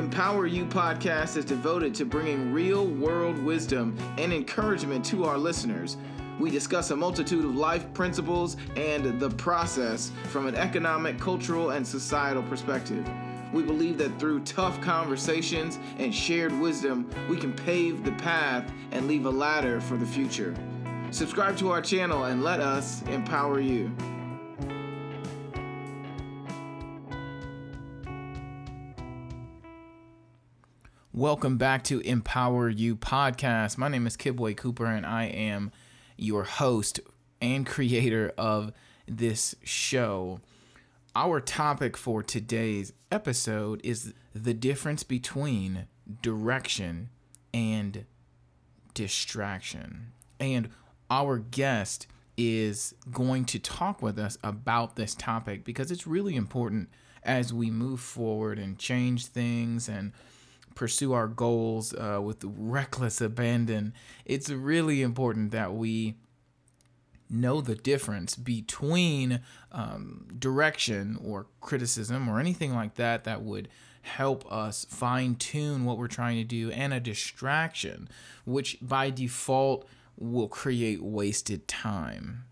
Empower You podcast is devoted to bringing real world wisdom and encouragement to our listeners. We discuss a multitude of life principles and the process from an economic, cultural, and societal perspective. We believe that through tough conversations and shared wisdom, we can pave the path and leave a ladder for the future. Subscribe to our channel and let us empower you. Welcome back to Empower You podcast. My name is Kidboy Cooper, and I am your host and creator of this show. Our topic for today's episode is the difference between direction and distraction. And our guest is going to talk with us about this topic because it's really important as we move forward and change things and pursue our goals uh, with reckless abandon, it's really important that we know the difference between um, direction or criticism or anything like that that would help us fine tune what we're trying to do and a distraction, which by default will create wasted time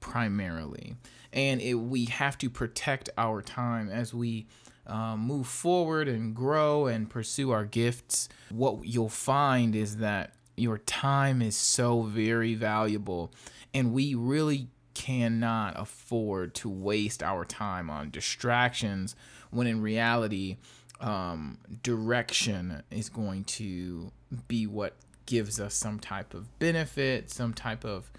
primarily. And it, we have to protect our time as we uh, move forward and grow and pursue our gifts, what you'll find is that your time is so very valuable, and we really cannot afford to waste our time on distractions when in reality, um, direction is going to be what gives us some type of benefit, some type of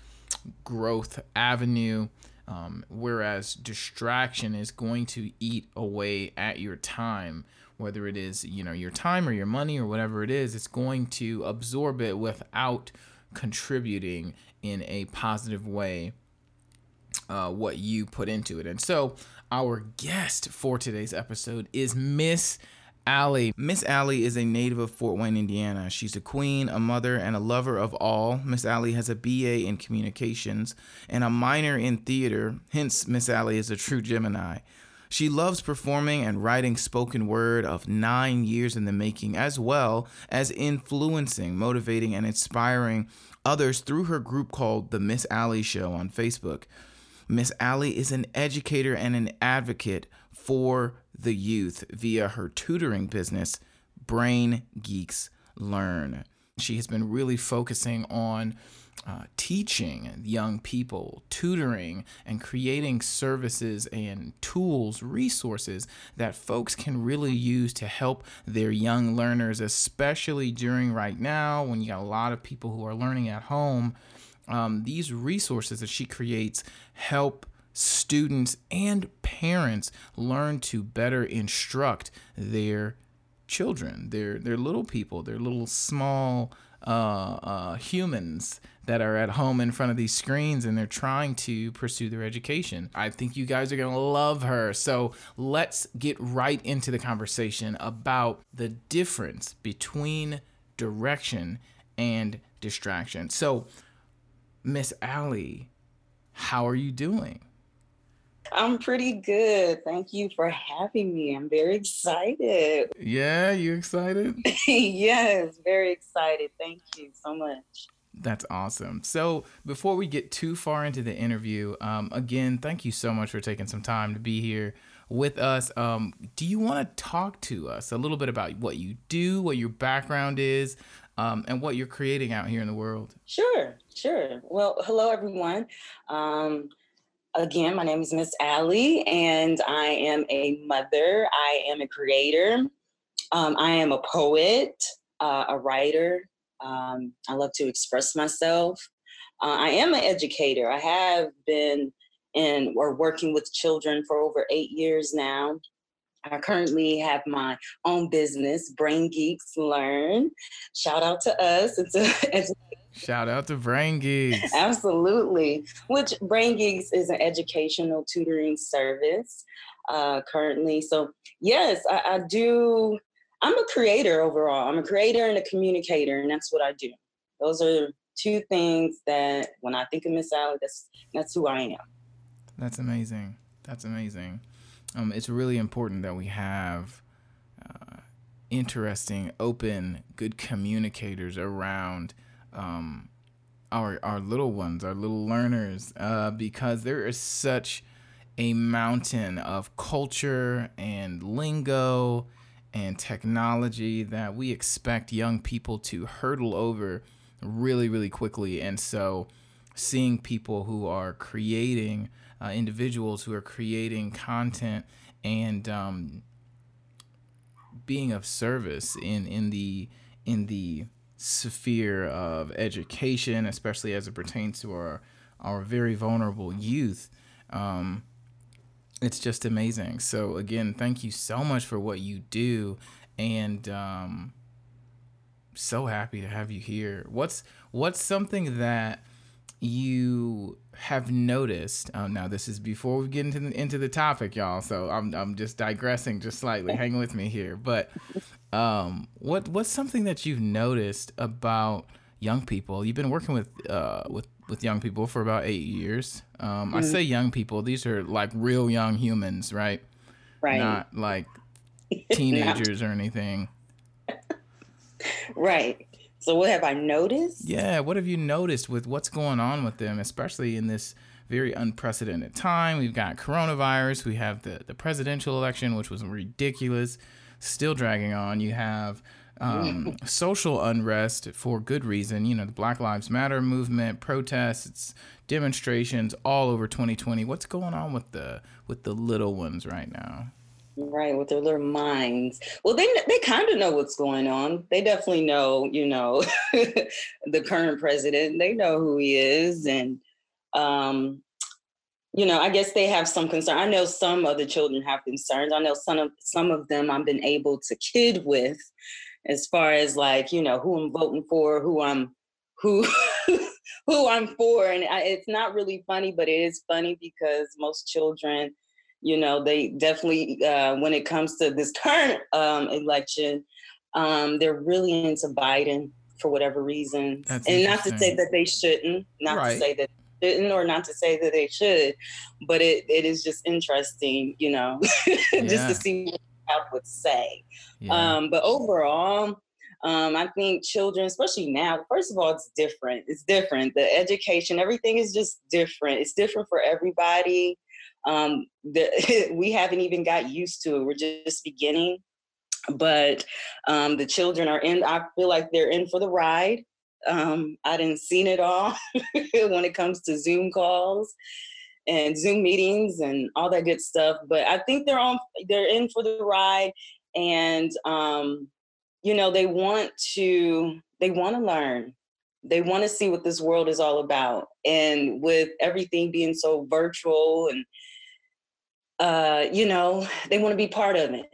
growth avenue. Um, whereas distraction is going to eat away at your time, whether it is you know your time or your money or whatever it is, it's going to absorb it without contributing in a positive way uh, what you put into it. And so our guest for today's episode is Miss Allie. Miss Allie is a native of Fort Wayne, Indiana. She's a queen, a mother, and a lover of all. Miss Allie has a BA in communications and a minor in theater, hence, Miss Allie is a true Gemini. She loves performing and writing spoken word of nine years in the making, as well as influencing, motivating, and inspiring others through her group called The Miss Allie Show on Facebook. Miss Allie is an educator and an advocate for the youth via her tutoring business, Brain Geeks Learn. She has been really focusing on uh, teaching young people, tutoring, and creating services and tools, resources that folks can really use to help their young learners, especially during right now when you got a lot of people who are learning at home. Um, these resources that she creates help students and parents learn to better instruct their children, their their little people, their little small uh, uh, humans that are at home in front of these screens and they're trying to pursue their education. I think you guys are going to love her. So let's get right into the conversation about the difference between direction and distraction. So, Miss Allie, how are you doing? I'm pretty good. Thank you for having me. I'm very excited. Yeah, you excited? yes, very excited. Thank you so much. That's awesome. So, before we get too far into the interview, um, again, thank you so much for taking some time to be here with us. Um, do you want to talk to us a little bit about what you do, what your background is, um, and what you're creating out here in the world? Sure, sure. Well, hello, everyone. Um, Again, my name is Miss Allie, and I am a mother. I am a creator. Um, I am a poet, uh, a writer. Um, I love to express myself. Uh, I am an educator. I have been in or working with children for over eight years now. I currently have my own business, Brain Geeks Learn. Shout out to us. It's a, it's a Shout out to Brain Geeks. Absolutely. Which Brain Geeks is an educational tutoring service uh, currently. So, yes, I, I do. I'm a creator overall. I'm a creator and a communicator, and that's what I do. Those are two things that when I think of Miss Allie, that's that's who I am. That's amazing. That's amazing. Um, it's really important that we have uh, interesting, open, good communicators around um, our our little ones, our little learners, uh, because there is such a mountain of culture and lingo and technology that we expect young people to hurdle over really, really quickly. And so, seeing people who are creating, uh, individuals who are creating content and um, being of service in in the in the sphere of education, especially as it pertains to our our very vulnerable youth. Um, it's just amazing. So again, thank you so much for what you do, and um, so happy to have you here. What's what's something that you have noticed? Oh, now this is before we get into the, into the topic, y'all. So I'm I'm just digressing just slightly. Hang with me here, but um, what what's something that you've noticed about young people? You've been working with uh with with young people for about eight years. Um, mm-hmm. I say young people; these are like real young humans, right? Right. Not like teenagers or anything. Right. So, what have I noticed? Yeah, what have you noticed with what's going on with them, especially in this very unprecedented time? We've got coronavirus. We have the the presidential election, which was ridiculous, still dragging on. You have um, social unrest for good reason. You know, the Black Lives Matter movement, protests, demonstrations all over 2020. What's going on with the with the little ones right now? Right, with their little minds. Well, they they kind of know what's going on. They definitely know, you know, the current president. They know who he is, and um, you know, I guess they have some concern. I know some of the children have concerns. I know some of some of them I've been able to kid with, as far as like you know who I'm voting for, who I'm who who I'm for, and I, it's not really funny, but it is funny because most children, you know, they definitely uh, when it comes to this current um, election, um, they're really into Biden for whatever reason, That's and not to say that they shouldn't, not right. to say that shouldn't or not to say that they should, but it, it is just interesting, you know, just yeah. to see what crowd would say. Yeah. Um, but overall, um, I think children, especially now, first of all, it's different. It's different. The education, everything is just different. It's different for everybody. Um, the, we haven't even got used to it. We're just beginning. But um, the children are in, I feel like they're in for the ride. Um, I didn't seen it all when it comes to Zoom calls and Zoom meetings and all that good stuff. But I think they're on they're in for the ride and um, you know, they want to they want to learn. They want to see what this world is all about. And with everything being so virtual and uh, you know, they want to be part of it.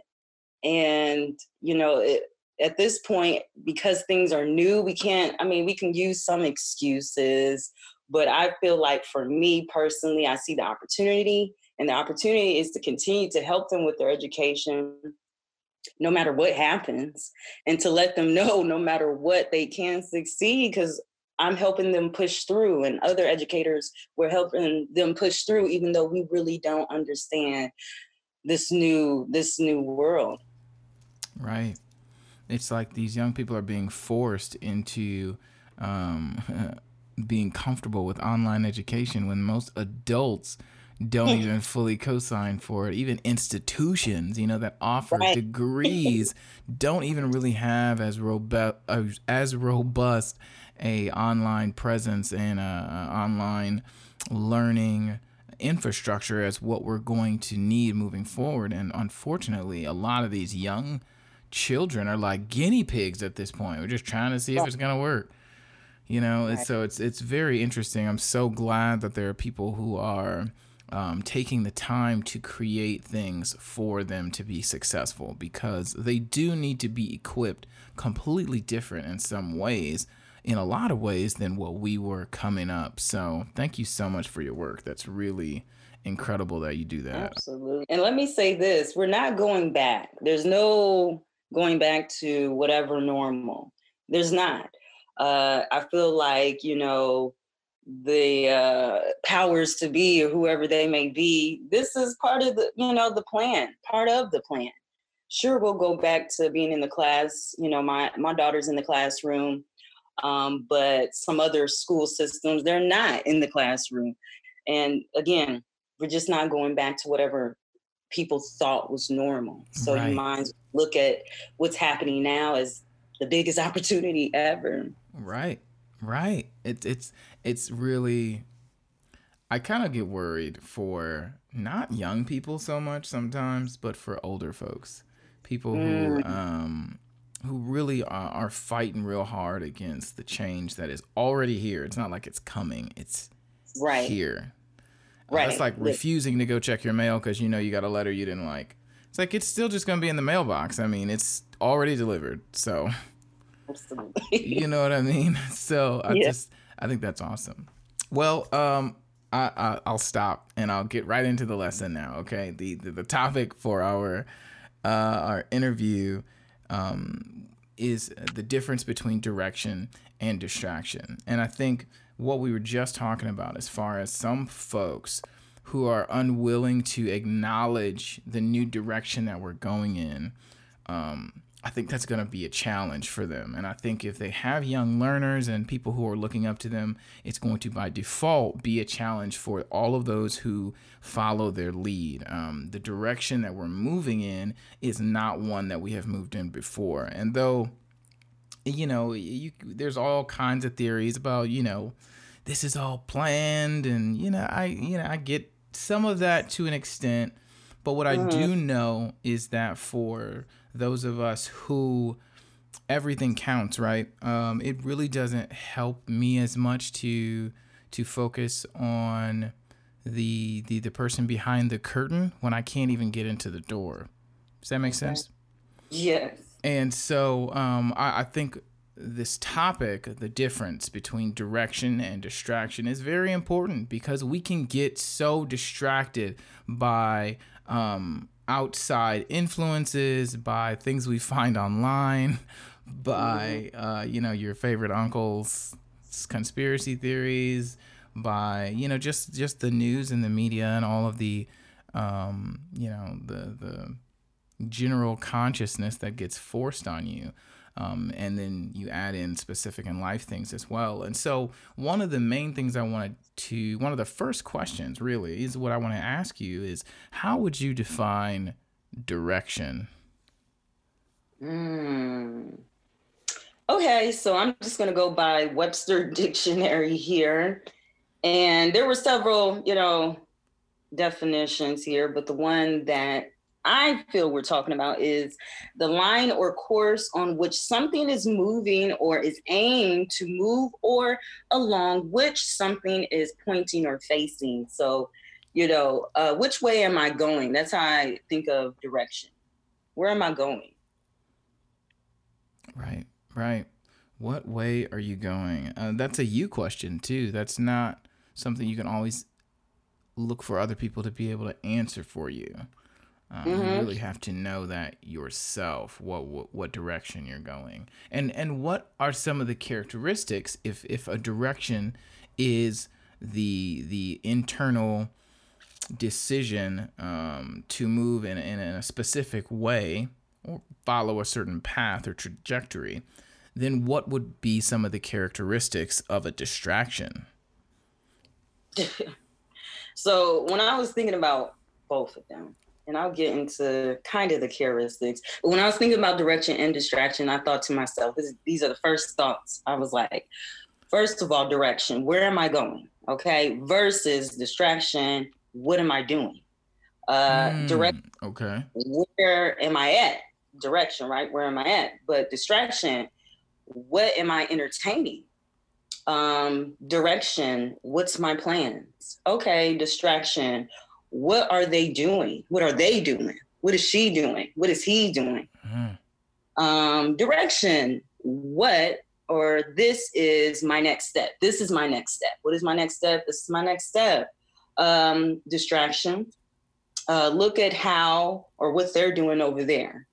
And, you know, it, at this point, because things are new, we can't, I mean, we can use some excuses but I feel like for me personally, I see the opportunity, and the opportunity is to continue to help them with their education no matter what happens and to let them know no matter what they can succeed because I'm helping them push through and other educators were helping them push through even though we really don't understand this new this new world. Right. It's like these young people are being forced into um, being comfortable with online education when most adults don't even fully co-sign for it. Even institutions, you know, that offer right. degrees don't even really have as robust as robust a online presence and a, online learning infrastructure as what we're going to need moving forward. And unfortunately, a lot of these young children are like guinea pigs at this point. We're just trying to see if it's going to work you know right. so it's it's very interesting i'm so glad that there are people who are um, taking the time to create things for them to be successful because they do need to be equipped completely different in some ways in a lot of ways than what we were coming up. So thank you so much for your work. That's really incredible that you do that. Absolutely. And let me say this we're not going back. There's no going back to whatever normal. There's not. Uh, I feel like, you know, the uh, powers to be or whoever they may be, this is part of the, you know, the plan, part of the plan. sure we'll go back to being in the class you know my my daughter's in the classroom um, but some other school systems they're not in the classroom. And again we're just not going back to whatever people thought was normal. So right. you might look at what's happening now as the biggest opportunity ever. Right right. It, it's it's really i kind of get worried for not young people so much sometimes but for older folks. People who mm. um who really are, are, fighting real hard against the change that is already here. It's not like it's coming; it's right here. Right. Uh, it's like refusing to go check your mail because you know you got a letter you didn't like. It's like it's still just gonna be in the mailbox. I mean, it's already delivered, so Absolutely. you know what I mean. So I yeah. just I think that's awesome. Well, um, I, I will stop and I'll get right into the lesson now. Okay, the the, the topic for our uh, our interview um, is the difference between direction and distraction. And I think what we were just talking about, as far as some folks who are unwilling to acknowledge the new direction that we're going in, um, I think that's going to be a challenge for them. And I think if they have young learners and people who are looking up to them, it's going to by default be a challenge for all of those who follow their lead. Um, the direction that we're moving in is not one that we have moved in before. And though, you know, you, there's all kinds of theories about, you know, this is all planned and, you know, I, you know, I get some of that to an extent. But what mm-hmm. I do know is that for those of us who everything counts, right? Um, it really doesn't help me as much to to focus on the the the person behind the curtain when I can't even get into the door. Does that make sense? Yes. And so um, I, I think this topic, the difference between direction and distraction, is very important because we can get so distracted by um, outside influences, by things we find online, by uh, you know your favorite uncle's conspiracy theories, by you know just just the news and the media and all of the um, you know the the general consciousness that gets forced on you. Um, and then you add in specific and life things as well. And so, one of the main things I wanted to, one of the first questions really is what I want to ask you is how would you define direction? Mm. Okay, so I'm just going to go by Webster Dictionary here. And there were several, you know, definitions here, but the one that I feel we're talking about is the line or course on which something is moving or is aimed to move or along which something is pointing or facing. So, you know, uh, which way am I going? That's how I think of direction. Where am I going? Right, right. What way are you going? Uh, that's a you question, too. That's not something you can always look for other people to be able to answer for you. Um, mm-hmm. You really have to know that yourself, what, what what direction you're going, and and what are some of the characteristics if if a direction is the the internal decision um, to move in, in a specific way or follow a certain path or trajectory, then what would be some of the characteristics of a distraction? so when I was thinking about both of them, and I'll get into kind of the characteristics. But when I was thinking about direction and distraction, I thought to myself, this, these are the first thoughts. I was like, first of all, direction, where am I going? Okay, versus distraction, what am I doing? Uh, mm, direct. Okay. Where am I at? Direction, right? Where am I at? But distraction, what am I entertaining? Um, direction, what's my plans? Okay, distraction, what are they doing? What are they doing? What is she doing? What is he doing? Mm-hmm. Um, direction, what or this is my next step. This is my next step. What is my next step? This is my next step. Um, distraction. Uh, look at how or what they're doing over there,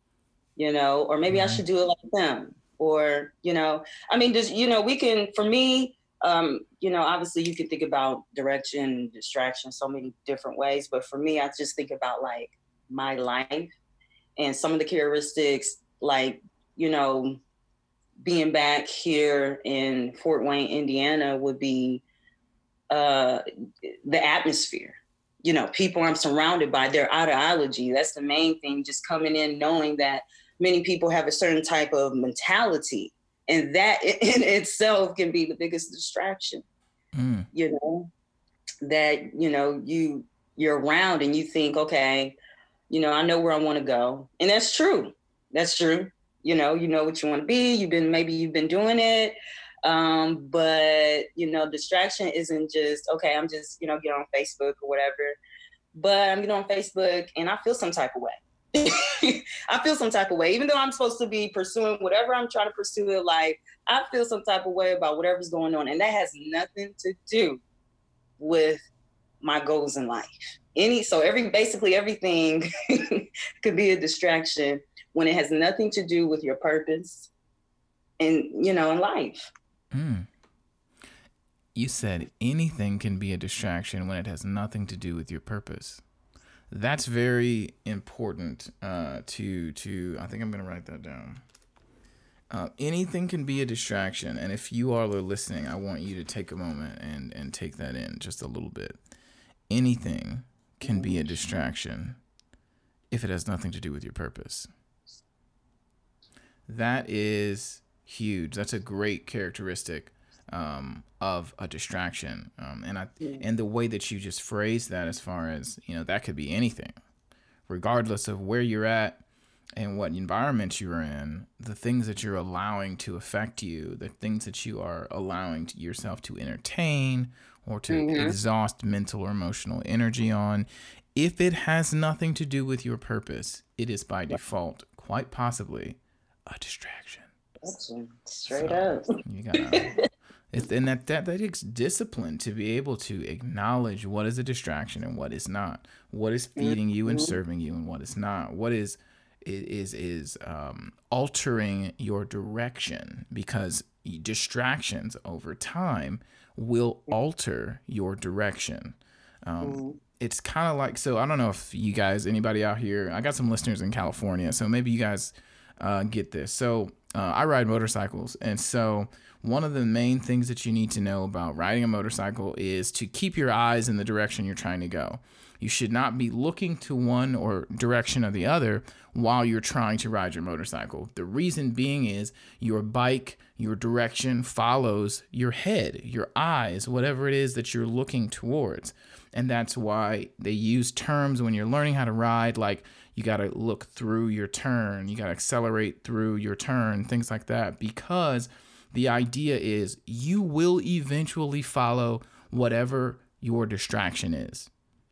you know, or maybe mm-hmm. I should do it like them. Or, you know, I mean, just, you know, we can, for me, um, you know, obviously you can think about direction, distraction, so many different ways. But for me, I just think about like my life and some of the characteristics, like you know, being back here in Fort Wayne, Indiana, would be uh, the atmosphere. You know, people I'm surrounded by, their ideology. That's the main thing. Just coming in knowing that many people have a certain type of mentality, and that in itself can be the biggest distraction. Mm. You know, that you know you you're around and you think, okay, you know, I know where I want to go, and that's true. That's true. You know, you know what you want to be. You've been maybe you've been doing it. Um, but you know, distraction isn't just okay. I'm just you know get on Facebook or whatever. But I'm getting on Facebook and I feel some type of way. I feel some type of way, even though I'm supposed to be pursuing whatever I'm trying to pursue in life. I feel some type of way about whatever's going on, and that has nothing to do with my goals in life. Any so every basically everything could be a distraction when it has nothing to do with your purpose and you know in life. Mm. You said anything can be a distraction when it has nothing to do with your purpose that's very important uh, to to i think i'm going to write that down. Uh, anything can be a distraction and if you all are listening i want you to take a moment and and take that in just a little bit. Anything can be a distraction if it has nothing to do with your purpose. That is huge. That's a great characteristic um, of a distraction. Um, and I and the way that you just phrase that, as far as you know, that could be anything, regardless of where you're at and what environment you're in. The things that you're allowing to affect you, the things that you are allowing to yourself to entertain or to mm-hmm. exhaust mental or emotional energy on. If it has nothing to do with your purpose, it is by default, quite possibly, a distraction. Straight so up. You gotta It's, and that, that that takes discipline to be able to acknowledge what is a distraction and what is not. What is feeding you and mm-hmm. serving you and what is not. What is is is um, altering your direction because distractions over time will alter your direction. Um, mm-hmm. It's kind of like so. I don't know if you guys, anybody out here, I got some listeners in California, so maybe you guys uh, get this. So uh, I ride motorcycles, and so one of the main things that you need to know about riding a motorcycle is to keep your eyes in the direction you're trying to go. You should not be looking to one or direction or the other while you're trying to ride your motorcycle. The reason being is your bike, your direction follows your head, your eyes, whatever it is that you're looking towards. And that's why they use terms when you're learning how to ride like you got to look through your turn, you got to accelerate through your turn, things like that because the idea is you will eventually follow whatever your distraction is.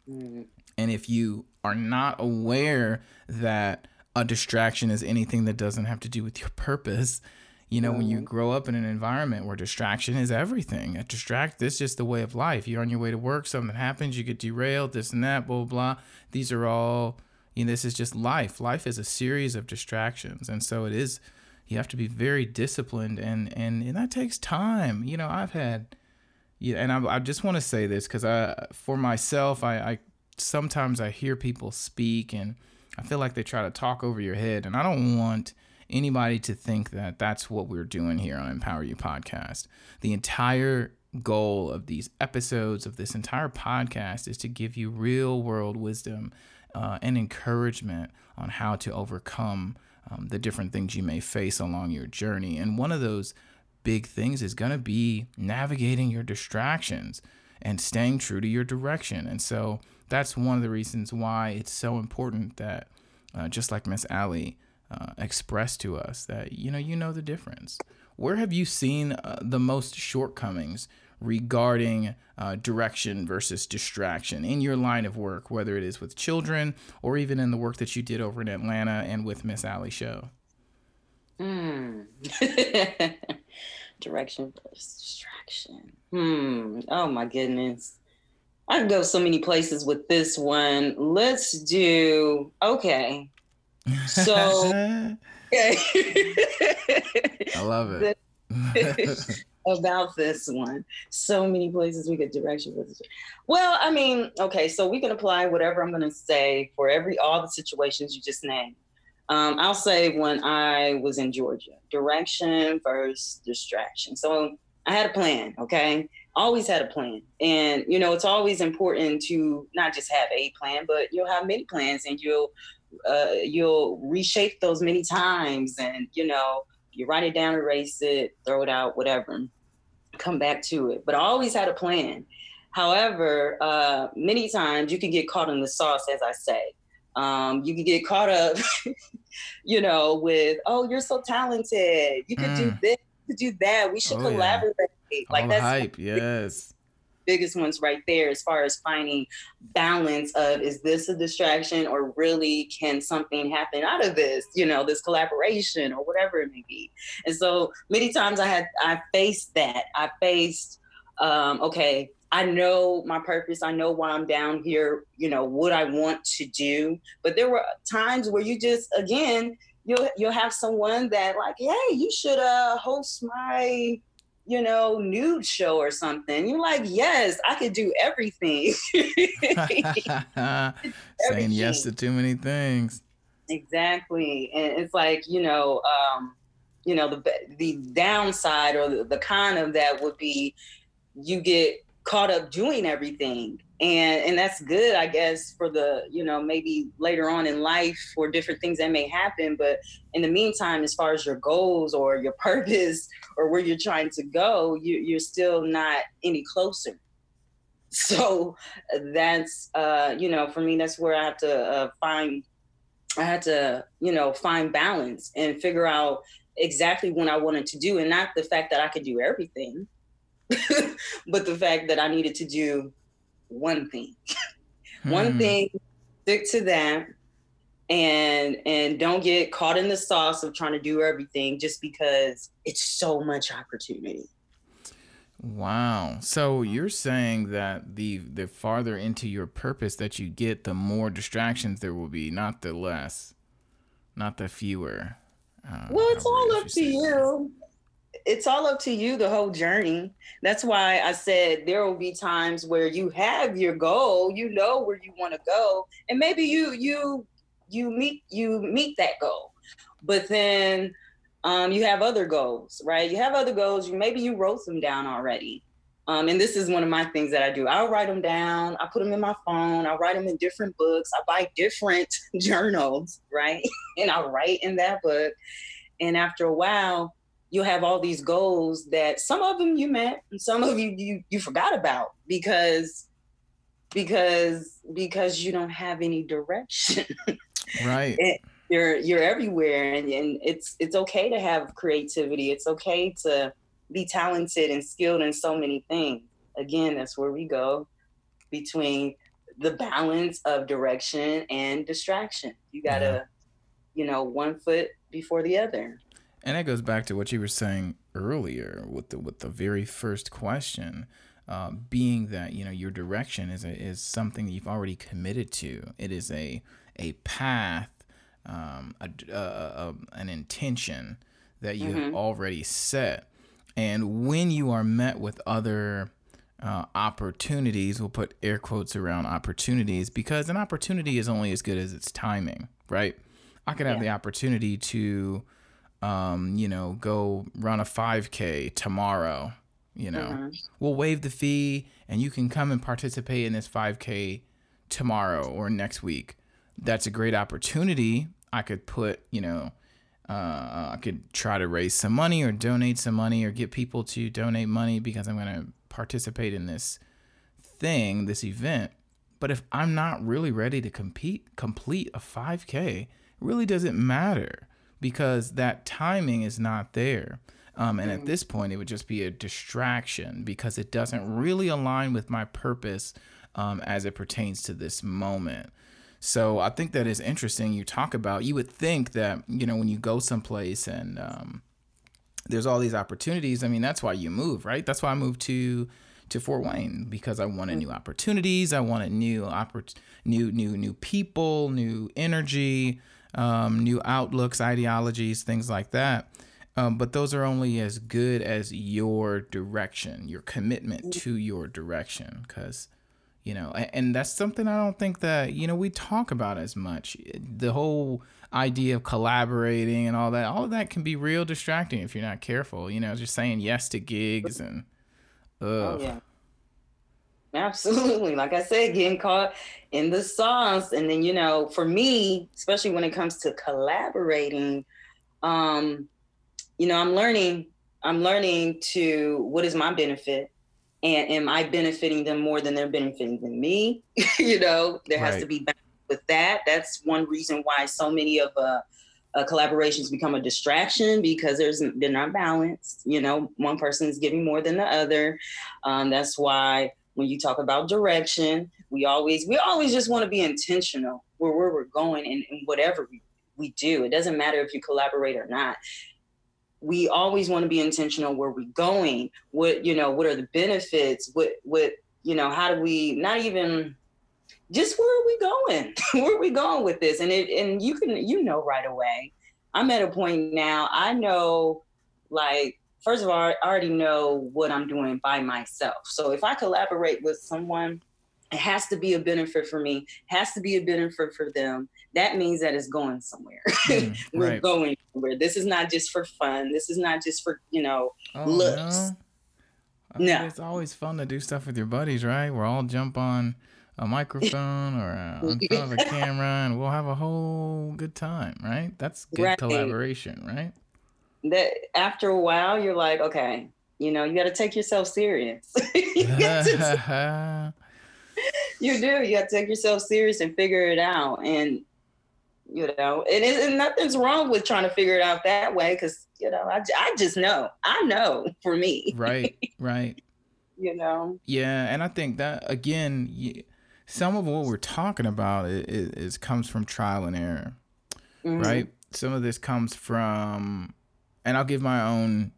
Mm-hmm. And if you are not aware that a distraction is anything that doesn't have to do with your purpose, you know, mm-hmm. when you mm-hmm. grow up in an environment where distraction is everything, a distract, this is just the way of life. You're on your way to work, something happens, you get derailed, this and that, blah, blah, blah. These are all, you know, this is just life. Life is a series of distractions. And so it is you have to be very disciplined and and, and that takes time. You know i've had yeah and i, I just want to say this because i for myself I, I sometimes i hear people speak and i feel like they try to talk over your head and i don't want anybody to think that that's what we're doing here on empower you podcast. The entire goal of these episodes of this entire podcast is to give you real world wisdom uh, and encouragement on how to overcome um, the different things you may face along your journey. And one of those big things is going to be navigating your distractions and staying true to your direction. And so that's one of the reasons why it's so important that, uh, just like Miss Allie uh, expressed to us, that you know you know the difference. Where have you seen uh, the most shortcomings regarding uh, direction versus distraction in your line of work, whether it is with children or even in the work that you did over in Atlanta and with Miss Allie Show? Mm. direction versus distraction. Hmm. Oh my goodness. I can go so many places with this one. Let's do okay. So okay. I love it. about this one. So many places we could direction with. Well, I mean, okay, so we can apply whatever I'm going to say for every all the situations you just named. Um, I'll say when I was in Georgia, direction versus distraction. So I had a plan, okay? Always had a plan. And, you know, it's always important to not just have a plan, but you'll have many plans and you'll, uh, you'll reshape those many times and, you know, you write it down, erase it, throw it out, whatever, come back to it. But I always had a plan. However, uh, many times you can get caught in the sauce, as I say. Um, you can get caught up, you know, with, oh, you're so talented. You could mm. do this, you could do that. We should oh, collaborate. Yeah. Like All that's hype, yes. Biggest ones right there as far as finding balance of is this a distraction or really can something happen out of this, you know, this collaboration or whatever it may be. And so many times I had I faced that. I faced um, okay, I know my purpose. I know why I'm down here, you know, what I want to do. But there were times where you just, again, you'll you'll have someone that like, hey, you should uh host my, you know, nude show or something. You're like, yes, I could do everything. everything. Saying yes to too many things. Exactly. And it's like, you know, um, you know, the the downside or the, the con of that would be you get caught up doing everything. And and that's good i guess for the you know maybe later on in life for different things that may happen. But in the meantime as far as your goals or your purpose or where you're trying to go you, you're still not any closer. So that's uh you know for me that's where i have to uh, find i had to you know find balance and figure out exactly what i wanted to do and not the fact that i could do everything but the fact that I needed to do one thing, one hmm. thing, stick to that, and and don't get caught in the sauce of trying to do everything just because it's so much opportunity. Wow. So you're saying that the the farther into your purpose that you get, the more distractions there will be, not the less, not the fewer. Uh, well, it's all up to you it's all up to you the whole journey. That's why I said there will be times where you have your goal, you know where you want to go, and maybe you you you meet you meet that goal. But then um, you have other goals, right? You have other goals. You maybe you wrote them down already. Um, and this is one of my things that I do. I'll write them down. I put them in my phone. I write them in different books. I buy different journals, right? and I write in that book. And after a while, you'll have all these goals that some of them you met and some of you you, you forgot about because because because you don't have any direction. Right. You're you're everywhere and, and it's it's okay to have creativity. It's okay to be talented and skilled in so many things. Again that's where we go between the balance of direction and distraction. You gotta yeah. you know one foot before the other and that goes back to what you were saying earlier with the with the very first question, uh, being that you know your direction is a, is something that you've already committed to. It is a a path, um, a, a, a, an intention that you mm-hmm. have already set. And when you are met with other uh, opportunities, we'll put air quotes around opportunities because an opportunity is only as good as its timing, right? I could have yeah. the opportunity to um, you know, go run a 5K tomorrow. You know, mm-hmm. we'll waive the fee and you can come and participate in this 5K tomorrow or next week. That's a great opportunity. I could put, you know, uh, I could try to raise some money or donate some money or get people to donate money because I'm going to participate in this thing, this event. But if I'm not really ready to compete, complete a 5K, it really doesn't matter because that timing is not there. Um, and at mm. this point, it would just be a distraction because it doesn't really align with my purpose um, as it pertains to this moment. So I think that is interesting. You talk about, you would think that, you know, when you go someplace and um, there's all these opportunities, I mean, that's why you move, right? That's why I moved to to Fort Wayne because I wanted new opportunities. I wanted new oppor- new new new people, new energy um, new outlooks, ideologies, things like that. Um, but those are only as good as your direction, your commitment to your direction. Because, you know and that's something i don't think that you know we talk about as much the whole idea of collaborating and all that all of that can be real distracting if you're not careful you know just saying yes to gigs and ugh. oh yeah absolutely like i said getting caught in the sauce and then you know for me especially when it comes to collaborating um you know i'm learning i'm learning to what is my benefit and am I benefiting them more than they're benefiting than me? you know, there has to be balance with that. That's one reason why so many of uh, uh, collaborations become a distraction because there's they're not balanced. You know, one person is giving more than the other. Um, that's why when you talk about direction, we always we always just want to be intentional where, where we're going and, and whatever we, we do. It doesn't matter if you collaborate or not. We always want to be intentional where we're going what you know what are the benefits what what you know how do we not even just where are we going? Where are we going with this? And it and you can you know right away. I'm at a point now i know like first of all i already know what i'm doing by myself. So if i collaborate with someone it has to be a benefit for me has to be a benefit for them. That means that it's going somewhere. Mm, we're right. going somewhere. This is not just for fun. This is not just for you know oh, looks. No. no. it's always fun to do stuff with your buddies right? We'll all jump on a microphone or a, on front of a camera and we'll have a whole good time right? That's good right. collaboration right that after a while you're like okay you know you got to take yourself serious you do. You got to take yourself serious and figure it out. And you know, and, it, and nothing's wrong with trying to figure it out that way because you know, I, I just know. I know for me. Right. Right. you know. Yeah, and I think that again, you, some of what we're talking about is, is comes from trial and error, mm-hmm. right? Some of this comes from, and I'll give my own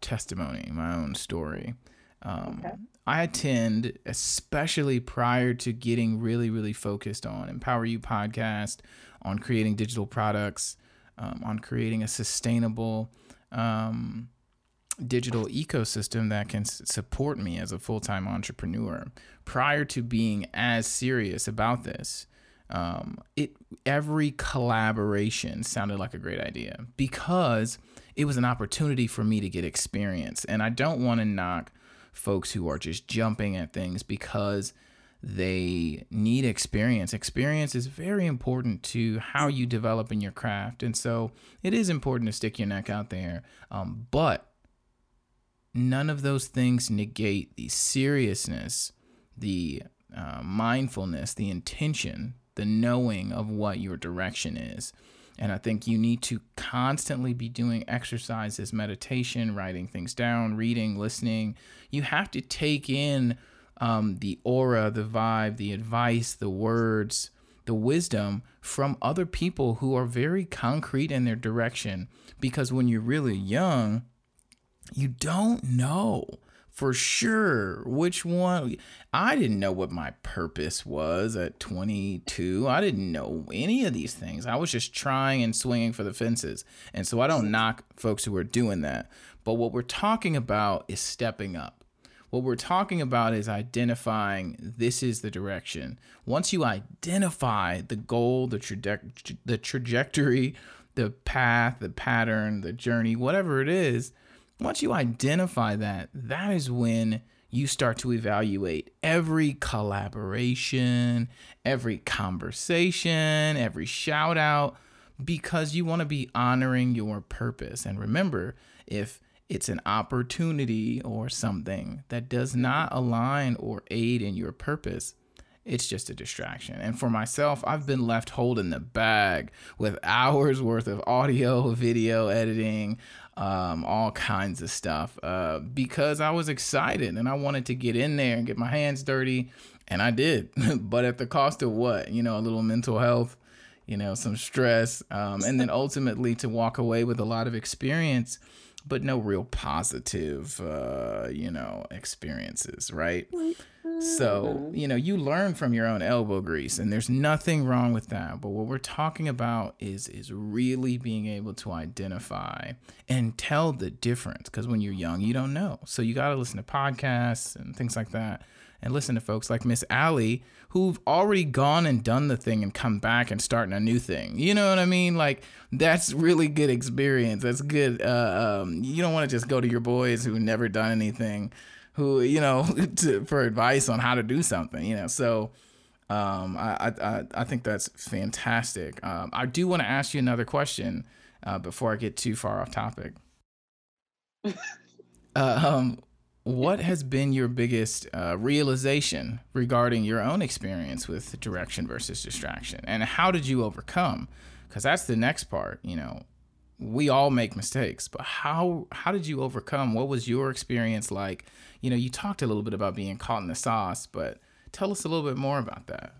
testimony, my own story. Um, okay. I attend, especially prior to getting really, really focused on Empower You podcast, on creating digital products, um, on creating a sustainable um, digital ecosystem that can s- support me as a full time entrepreneur. Prior to being as serious about this, um, it every collaboration sounded like a great idea because it was an opportunity for me to get experience. And I don't want to knock folks who are just jumping at things because they need experience. Experience is very important to how you develop in your craft. And so it is important to stick your neck out there. Um, but none of those things negate the seriousness, the uh, mindfulness, the intention, the knowing of what your direction is. And I think you need to constantly be doing exercises, meditation, writing things down, reading, listening. You have to take in um, the aura, the vibe, the advice, the words, the wisdom from other people who are very concrete in their direction. Because when you're really young, you don't know for sure. Which one? I didn't know what my purpose was at 22 i didn't know any of these things. I was just trying and swinging for the fences. And so i don't knock folks who are doing that. But what we're talking about is stepping up. What we're talking about is identifying this is the direction. Once you identify the goal the, traje- the trajectory the path the pattern the journey whatever it is once you identify that, that is when you start to evaluate every collaboration, every conversation, every shout out, because you want to be honoring your purpose. And remember, if it's an opportunity or something that does not align or aid in your purpose, it's just a distraction. And for myself, I've been left holding the bag with hours worth of audio, video editing, um, all kinds of stuff uh, because I was excited and I wanted to get in there and get my hands dirty. And I did, but at the cost of what? You know, a little mental health, you know, some stress, um, and then ultimately to walk away with a lot of experience, but no real positive, uh, you know, experiences, right? So, mm-hmm. you know, you learn from your own elbow grease and there's nothing wrong with that. But what we're talking about is is really being able to identify and tell the difference because when you're young, you don't know. So you got to listen to podcasts and things like that and listen to folks like Miss Allie who've already gone and done the thing and come back and starting a new thing. You know what I mean? Like that's really good experience. That's good. Uh, um, you don't want to just go to your boys who never done anything, who you know, to, for advice on how to do something. You know, so. Um, I, I, I think that's fantastic. Um, I do want to ask you another question uh, before I get too far off topic. uh, um, what has been your biggest uh, realization regarding your own experience with direction versus distraction and how did you overcome because that's the next part you know we all make mistakes but how how did you overcome? What was your experience like? You know you talked a little bit about being caught in the sauce but tell us a little bit more about that.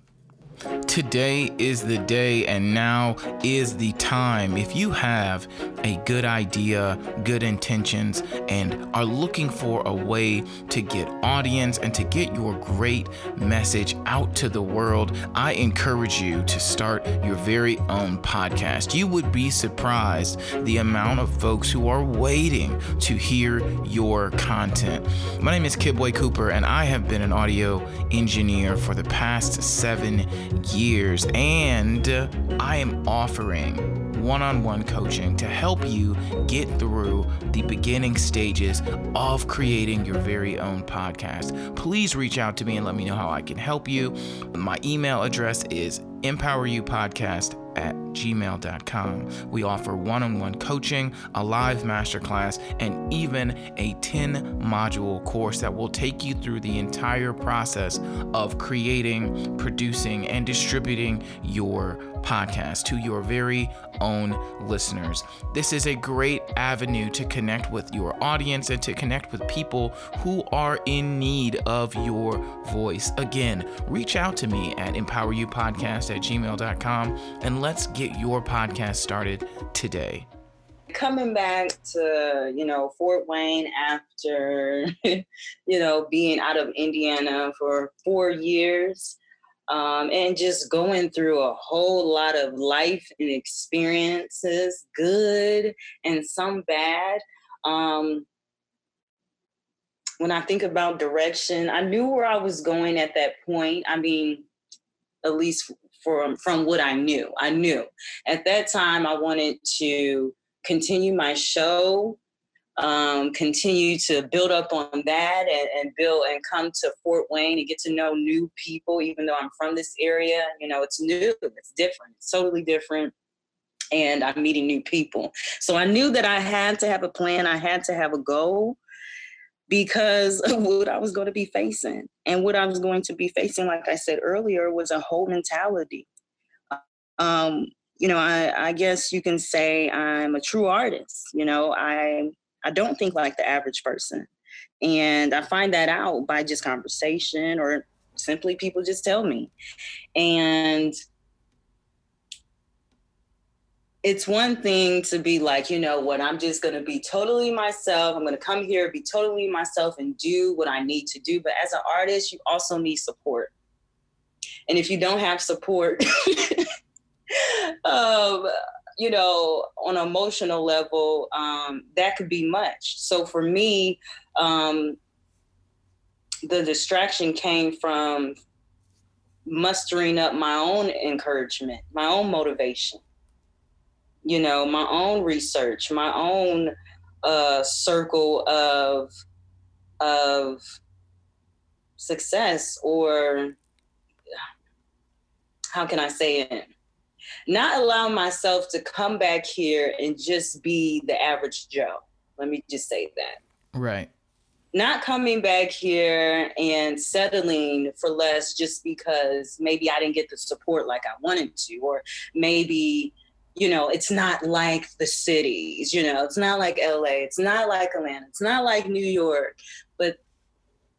Today is the day, and now is the time. If you have a good idea, good intentions, and are looking for a way to get audience and to get your great message out to the world, I encourage you to start your very own podcast. You would be surprised the amount of folks who are waiting to hear your content. My name is Kibwe Cooper, and I have been an audio engineer for the past seven years, and I am offering one on one coaching to help you get through the beginning stages of creating your very own podcast. Please reach out to me and let me know how I can help you. My email address is empoweryoupodcast at gmail.com. We offer one on one coaching, a live masterclass, and even a 10 module course that will take you through the entire process of creating, producing, and distributing your podcast to your very own listeners. This is a great avenue to connect with your audience and to connect with people who are in need of your voice. Again, reach out to me at empoweryoupodcast at gmail.com and let's get your podcast started today. Coming back to, you know, Fort Wayne after, you know, being out of Indiana for four years um, and just going through a whole lot of life and experiences, good and some bad. Um, when I think about direction, I knew where I was going at that point. I mean, at least from from what I knew. I knew at that time I wanted to continue my show, um, continue to build up on that, and, and build and come to Fort Wayne and get to know new people. Even though I'm from this area, you know, it's new, it's different, it's totally different. And I'm meeting new people. So I knew that I had to have a plan, I had to have a goal because of what I was going to be facing. And what I was going to be facing, like I said earlier, was a whole mentality. Um, you know, I, I guess you can say I'm a true artist. You know, I I don't think like the average person. And I find that out by just conversation or simply people just tell me. And it's one thing to be like, you know what, I'm just going to be totally myself. I'm going to come here, be totally myself, and do what I need to do. But as an artist, you also need support. And if you don't have support, um, you know, on an emotional level, um, that could be much. So for me, um, the distraction came from mustering up my own encouragement, my own motivation you know, my own research, my own uh, circle of of success, or how can I say it? Not allow myself to come back here and just be the average Joe. Let me just say that. Right. Not coming back here and settling for less just because maybe I didn't get the support like I wanted to, or maybe you know, it's not like the cities, you know, it's not like LA, it's not like Atlanta, it's not like New York. But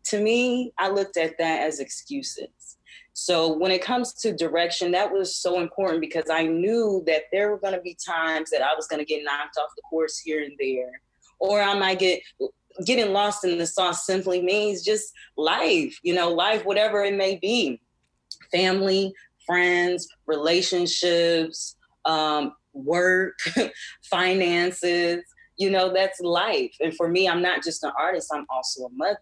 to me, I looked at that as excuses. So when it comes to direction, that was so important because I knew that there were going to be times that I was going to get knocked off the course here and there, or I might get getting lost in the sauce simply means just life, you know, life, whatever it may be family, friends, relationships, um, work, finances, you know, that's life. And for me, I'm not just an artist, I'm also a mother.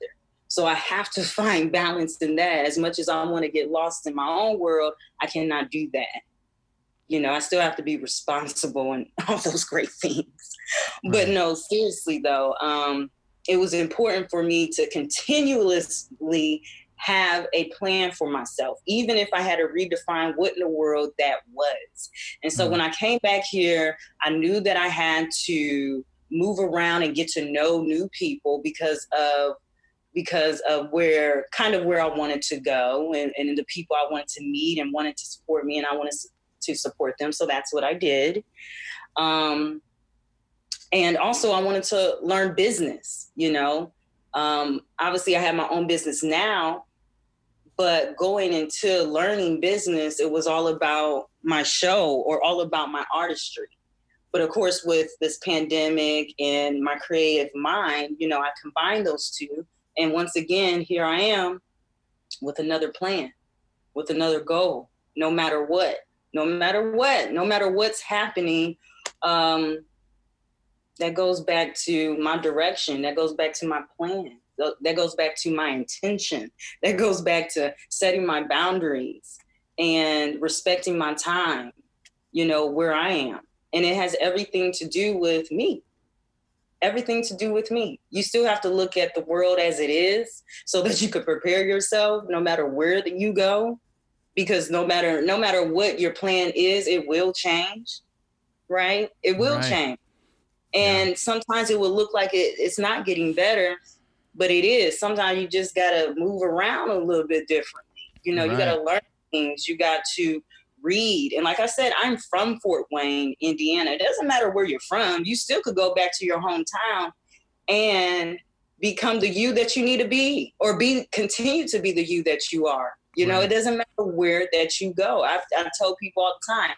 So I have to find balance in that. As much as I want to get lost in my own world, I cannot do that. You know, I still have to be responsible and all those great things. Right. But no, seriously though, um, it was important for me to continuously have a plan for myself, even if I had to redefine what in the world that was. And so mm-hmm. when I came back here, I knew that I had to move around and get to know new people because of because of where kind of where I wanted to go and, and the people I wanted to meet and wanted to support me and I wanted to support them. So that's what I did. Um, and also I wanted to learn business, you know. Um, obviously I have my own business now, but going into learning business, it was all about my show or all about my artistry. But of course, with this pandemic and my creative mind, you know, I combined those two. And once again, here I am with another plan, with another goal, no matter what, no matter what, no matter what's happening. Um, that goes back to my direction, that goes back to my plan that goes back to my intention. That goes back to setting my boundaries and respecting my time you know where i am. And it has everything to do with me. Everything to do with me. You still have to look at the world as it is so that you could prepare yourself no matter where that you go because no matter no matter what your plan is it will change right? It will right. change. And yeah. sometimes it will look like it, it's not getting better but it is. Sometimes you just gotta move around a little bit differently. You know, right. you gotta learn things. You got to read. And like I said, I'm from Fort Wayne, Indiana. It doesn't matter where you're from. You still could go back to your hometown and become the you that you need to be or be continue to be the you that you are. You right. know, it doesn't matter where that you go. I've, I tell people all the time,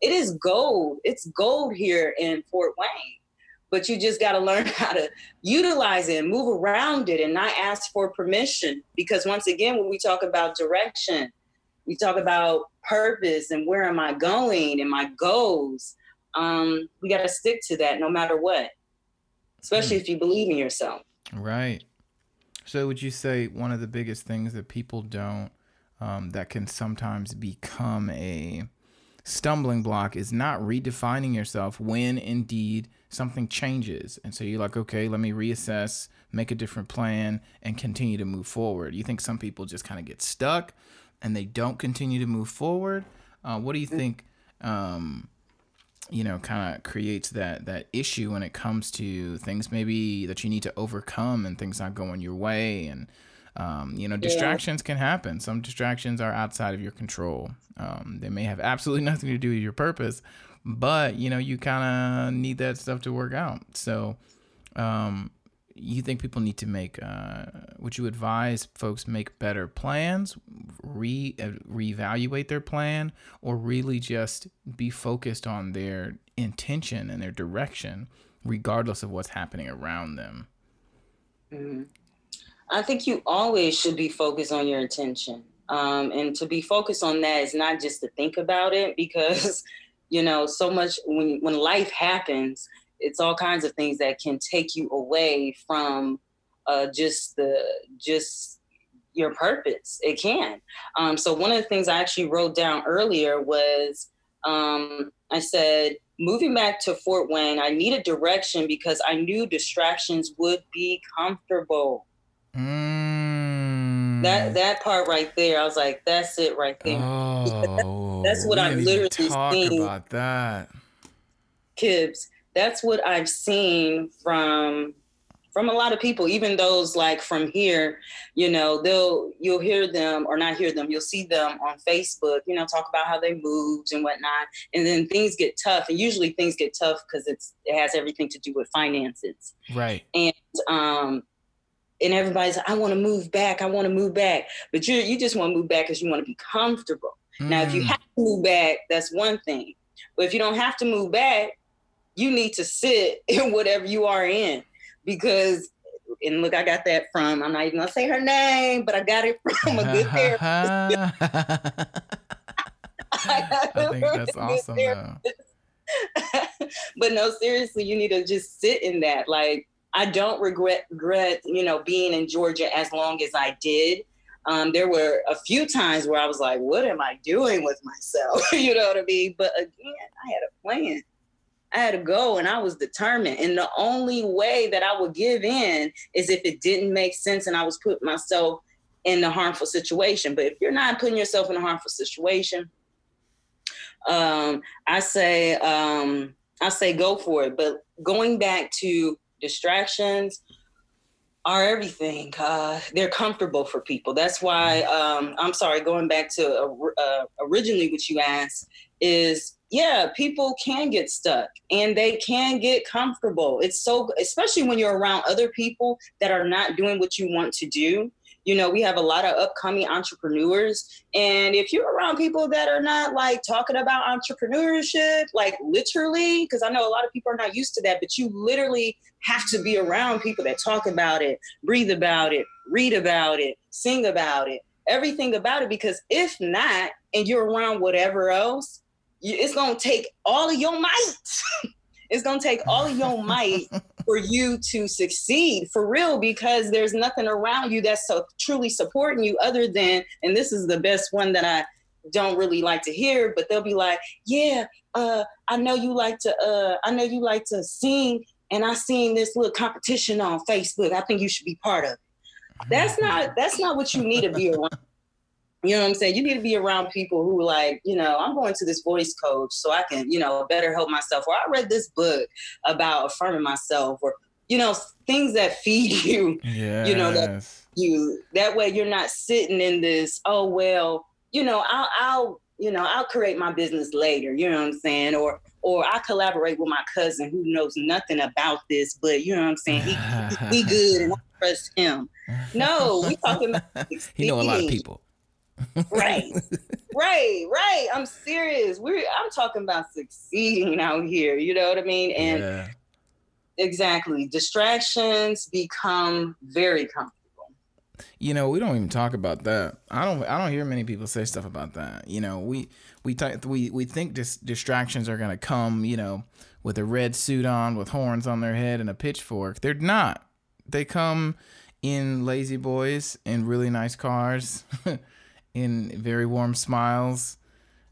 it is gold. It's gold here in Fort Wayne but you just got to learn how to utilize it and move around it and not ask for permission. Because once again when we talk about direction we talk about purpose and where am i going and my goals um, we got to stick to that no matter what especially mm. if you believe in yourself. Right. So would you say one of the biggest things that people don't um, that can sometimes become a stumbling block is not redefining yourself when indeed something changes. And so you're like, okay, let me reassess, make a different plan, and continue to move forward. You think some people just kind of get stuck and they don't continue to move forward? Uh, what do you think? Um, you know, kind of creates that that issue when it comes to things maybe that you need to overcome and things not going your way and um, you know, distractions yeah. can happen. Some distractions are outside of your control. Um, they may have absolutely nothing to do with your purpose, but you know, you kind of need that stuff to work out. So, um, you think people need to make? Uh, would you advise folks make better plans, re uh, reevaluate their plan, or really just be focused on their intention and their direction, regardless of what's happening around them? Mm-hmm. I think you always should be focused on your intention. Um, and to be focused on that is not just to think about it because, you know, so much when, when life happens, it's all kinds of things that can take you away from uh, just the, just your purpose. It can. Um, so one of the things I actually wrote down earlier was um, I said, moving back to Fort Wayne, I needed direction because I knew distractions would be comfortable. Mm. That that part right there, I was like, that's it right there. Oh, that's what I've literally talk seen. about that. Kibbs, that's what I've seen from from a lot of people, even those like from here, you know, they'll you'll hear them or not hear them, you'll see them on Facebook, you know, talk about how they moved and whatnot. And then things get tough. And usually things get tough because it's it has everything to do with finances. Right. And um and everybody's like, I want to move back. I want to move back. But you you just want to move back because you want to be comfortable. Mm. Now, if you mm. have to move back, that's one thing. But if you don't have to move back, you need to sit in whatever you are in because and look, I got that from, I'm not even gonna say her name, but I got it from a good therapist. I, I think that's awesome. but no, seriously, you need to just sit in that. Like, I don't regret regret, you know, being in Georgia as long as I did. Um, there were a few times where I was like, what am I doing with myself? you know what I mean? But again, I had a plan. I had to go and I was determined. And the only way that I would give in is if it didn't make sense and I was putting myself in a harmful situation. But if you're not putting yourself in a harmful situation, um, I say um, I say go for it. But going back to distractions are everything. Uh, they're comfortable for people. That's why um, I'm sorry. Going back to uh, uh, originally what you asked is yeah, people can get stuck and they can get comfortable. It's so, especially when you're around other people that are not doing what you want to do. You know, we have a lot of upcoming entrepreneurs. And if you're around people that are not like talking about entrepreneurship, like literally, because I know a lot of people are not used to that, but you literally have to be around people that talk about it, breathe about it, read about it, sing about it, everything about it. Because if not, and you're around whatever else, it's gonna take all of your might. it's gonna take all of your might for you to succeed for real because there's nothing around you that's so truly supporting you other than and this is the best one that I don't really like to hear, but they'll be like, Yeah, uh, I know you like to uh, I know you like to sing and I seen this little competition on Facebook. I think you should be part of it. That's not that's not what you need to be around. You know what I'm saying? You need to be around people who like, you know, I'm going to this voice coach so I can, you know, better help myself. Or I read this book about affirming myself or, you know, things that feed you. Yeah. You know, that you that way you're not sitting in this, oh well, you know, I'll I'll, you know, I'll create my business later. You know what I'm saying? Or or I collaborate with my cousin who knows nothing about this, but you know what I'm saying? He, he good and I trust him. No, we talking about he know a lot of people right. Right right. I'm serious. We're i'm talking about succeeding out here you know what i mean? And yeah. exactly. Distractions become very comfortable. You know we don't even talk about that. I don't i don't hear many people say stuff about that. You know we we t- we we think dis- distractions are going to come you know with a red suit on with horns on their head and a pitchfork. They're not. They come in lazy boys in really nice cars in very warm smiles.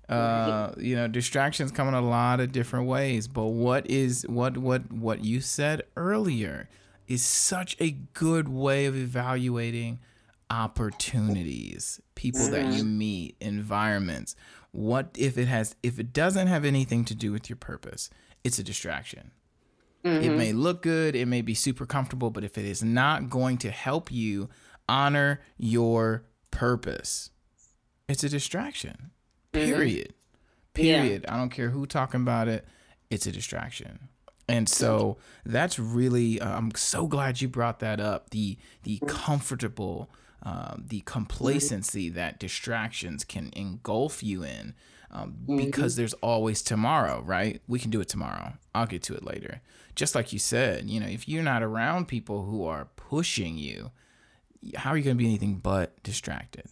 Uh, you know, distractions come in a lot of different ways. But what is what what what you said earlier is such a good way of evaluating opportunities, people that you mm-hmm. meet, environments. What if it has if it doesn't have anything to do with your purpose? It's a distraction. Mm-hmm. It may look good, it may be super comfortable, but if it is not going to help you honor your purpose, it's a distraction. Mm-hmm. Period. Period. Yeah. I don't care who talking about it. It's a distraction. And so that's really uh, I'm so glad you brought that up. The the mm-hmm. comfortable uh, the complacency that distractions can engulf you in um, mm-hmm. because there's always tomorrow, right? We can do it tomorrow. I'll get to it later. Just like you said, you know, if you're not around people who are pushing you, how are you going to be anything but distracted?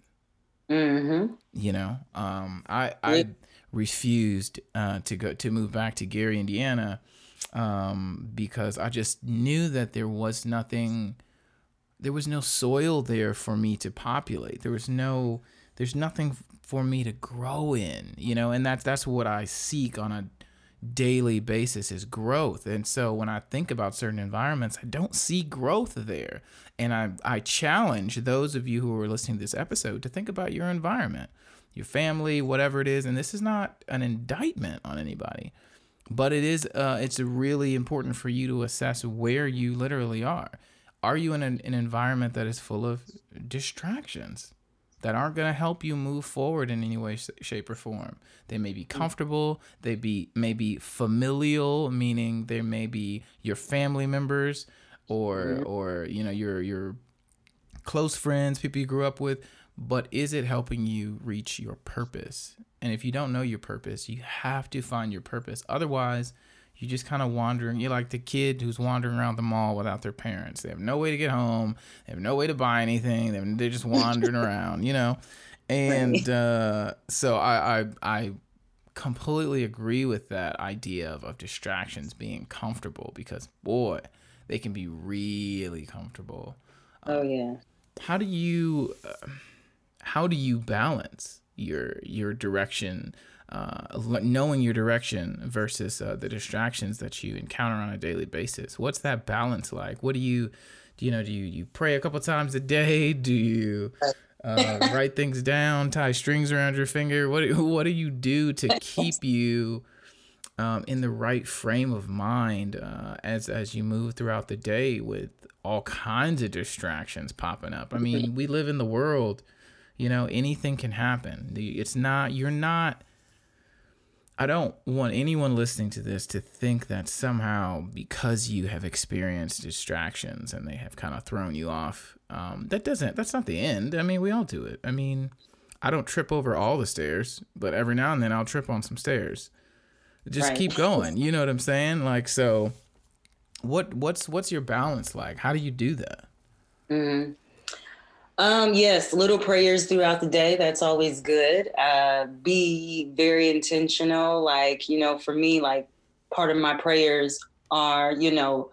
Mm-hmm. You know, um, I I refused uh, to go to move back to Gary, Indiana, um, because I just knew that there was nothing, there was no soil there for me to populate. There was no, there's nothing for me to grow in. You know, and that's that's what I seek on a daily basis is growth. And so when I think about certain environments, I don't see growth there. And I, I challenge those of you who are listening to this episode to think about your environment, your family, whatever it is. And this is not an indictment on anybody, but it is, uh, it's really important for you to assess where you literally are. Are you in an, an environment that is full of distractions? that aren't going to help you move forward in any way, shape, or form. They may be mm. comfortable. They be may be familial, meaning they may be your family members or mm-hmm. or you know your your close friends, people you grew up with. But is it helping you reach your purpose? And if you don't know your purpose, you have to find your purpose. Otherwise, you just kind of wandering. You're like the kid who's wandering around the mall without their parents. They have no way to get home. They have no way to buy anything. They're, they're just wandering around, you know. And uh, so I, I I completely agree with that idea of, of distractions being comfortable because boy, they can be really comfortable. Oh yeah. How do you uh, how do you balance your your direction? uh, knowing your direction versus uh, the distractions that you encounter on a daily basis. What's that balance like? What do you, do you know, do you, you pray a couple times a day? Do you uh, write things down, tie strings around your finger? What, what do you do to keep you um, in the right frame of mind uh, as, as you move throughout the day with all kinds of distractions popping up? I mean, we live in the world, you know, anything can happen. It's not, you're not, I don't want anyone listening to this to think that somehow because you have experienced distractions and they have kind of thrown you off, um, that doesn't, that's not the end. I mean, we all do it. I mean, I don't trip over all the stairs, but every now and then I'll trip on some stairs. Just right. keep going. You know what I'm saying? Like, so what, what's, what's your balance like? How do you do that? Mm-hmm. Um, yes, little prayers throughout the day. That's always good. Uh, be very intentional. Like, you know, for me, like part of my prayers are, you know,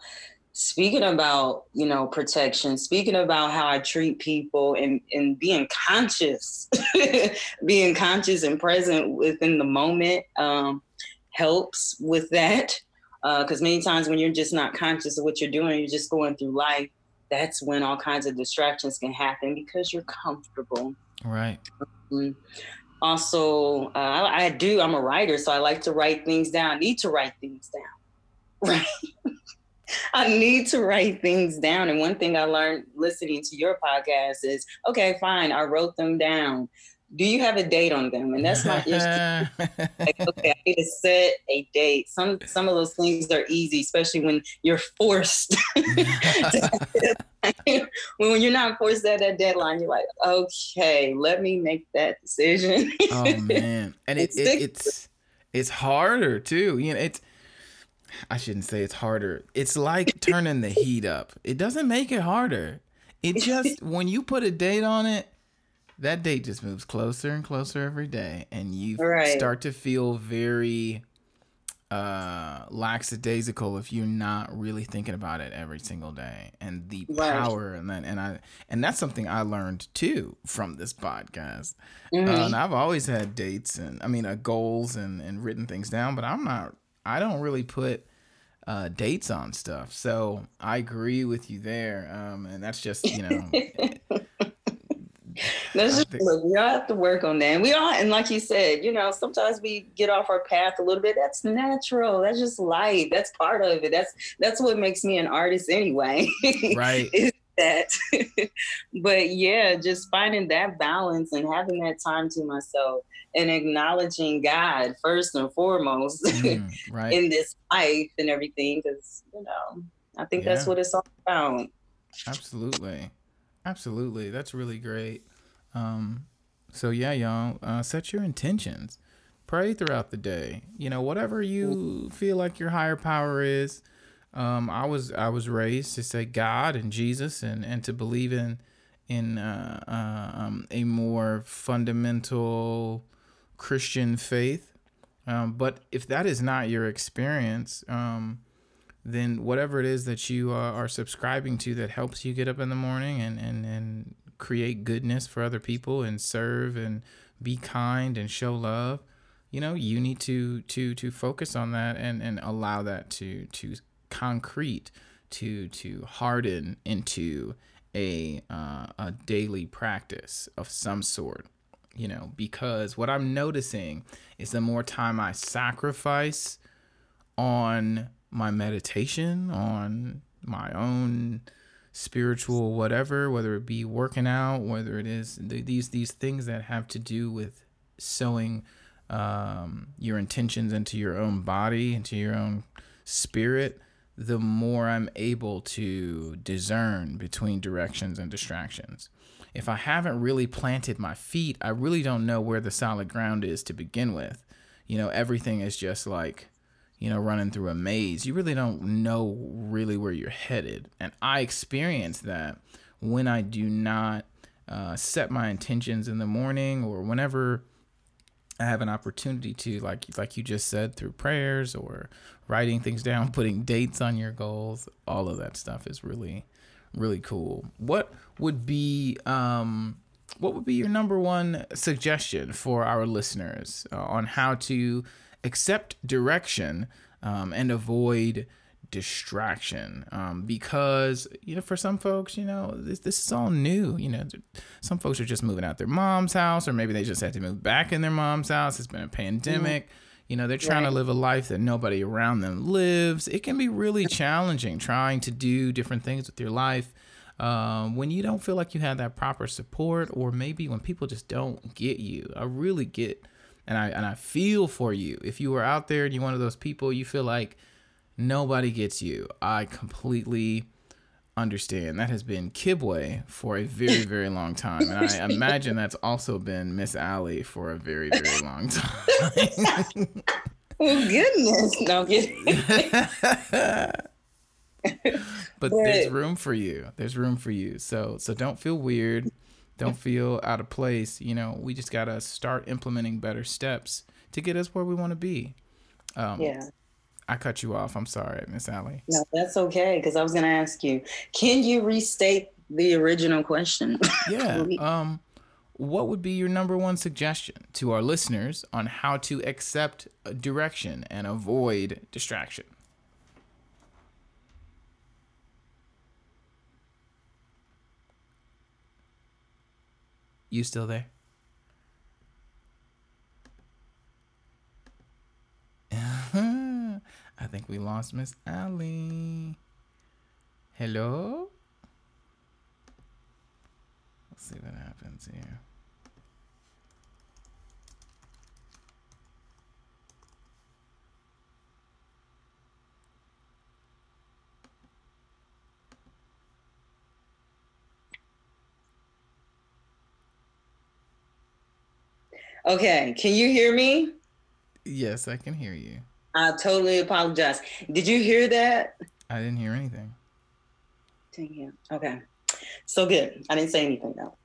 speaking about, you know, protection, speaking about how I treat people and, and being conscious, being conscious and present within the moment um, helps with that. Because uh, many times when you're just not conscious of what you're doing, you're just going through life that's when all kinds of distractions can happen because you're comfortable. Right. Um, also, uh, I, I, do. I'm a writer, so I like to write things down. I need to write things down. Right. I need to write things down. And one thing I learned listening to your podcast is okay, fine, I wrote them down do you have a date on them? And that's my issue. like, okay, I need to set a date. Some some of those things are easy, especially when you're forced. when you're not forced at that deadline, you're like, okay, let me make that decision. oh man, and it, it, it's it's harder too. You know, it's. I shouldn't say it's harder. It's like turning the heat up. It doesn't make it harder. It just when you put a date on it, that date just moves closer and closer every day, and you right. start to feel very uh lackadaisical if you're not really thinking about it every single day and the right. power and then and i and that's something i learned too from this podcast mm-hmm. uh, and i've always had dates and i mean uh, goals and and written things down but i'm not i don't really put uh, dates on stuff so i agree with you there um and that's just you know That's just think... look, we all have to work on that. And we all and like you said, you know, sometimes we get off our path a little bit. That's natural. That's just life. That's part of it. That's that's what makes me an artist anyway. Right. that. but yeah, just finding that balance and having that time to myself and acknowledging God first and foremost mm, right. in this life and everything. Cause, you know, I think yeah. that's what it's all about. Absolutely. Absolutely. That's really great. Um, so yeah, y'all, uh, set your intentions. Pray throughout the day. You know, whatever you feel like your higher power is. Um, I was I was raised to say God and Jesus and, and to believe in in uh, uh, um, a more fundamental Christian faith. Um, but if that is not your experience, um, then whatever it is that you uh, are subscribing to that helps you get up in the morning and, and, and create goodness for other people and serve and be kind and show love you know you need to to to focus on that and and allow that to to concrete to to harden into a uh, a daily practice of some sort you know because what i'm noticing is the more time i sacrifice on my meditation, on my own spiritual whatever, whether it be working out, whether it is these these things that have to do with sowing um, your intentions into your own body, into your own spirit, the more I'm able to discern between directions and distractions. If I haven't really planted my feet, I really don't know where the solid ground is to begin with. You know, everything is just like you know, running through a maze. You really don't know really where you're headed. And I experience that when I do not uh, set my intentions in the morning or whenever I have an opportunity to, like like you just said, through prayers or writing things down, putting dates on your goals. All of that stuff is really, really cool. What would be um, what would be your number one suggestion for our listeners uh, on how to accept direction um, and avoid distraction um, because you know for some folks you know this, this is all new you know some folks are just moving out their mom's house or maybe they just had to move back in their mom's house it's been a pandemic mm-hmm. you know they're trying right. to live a life that nobody around them lives it can be really challenging trying to do different things with your life um, when you don't feel like you have that proper support or maybe when people just don't get you i really get and I and I feel for you. If you are out there and you're one of those people, you feel like nobody gets you. I completely understand. That has been Kibwe for a very, very long time. And I imagine that's also been Miss Allie for a very, very long time. oh goodness. No kidding. but there's room for you. There's room for you. So so don't feel weird don't feel out of place. You know, we just got to start implementing better steps to get us where we want to be. Um, yeah. I cut you off. I'm sorry, Miss Allie. No, that's okay. Because I was going to ask you, can you restate the original question? yeah. um, what would be your number one suggestion to our listeners on how to accept direction and avoid distraction? You still there? I think we lost Miss Allie. Hello? Let's see what happens here. Okay, can you hear me? Yes, I can hear you. I totally apologize. Did you hear that? I didn't hear anything. Dang it. Okay. So good. I didn't say anything though.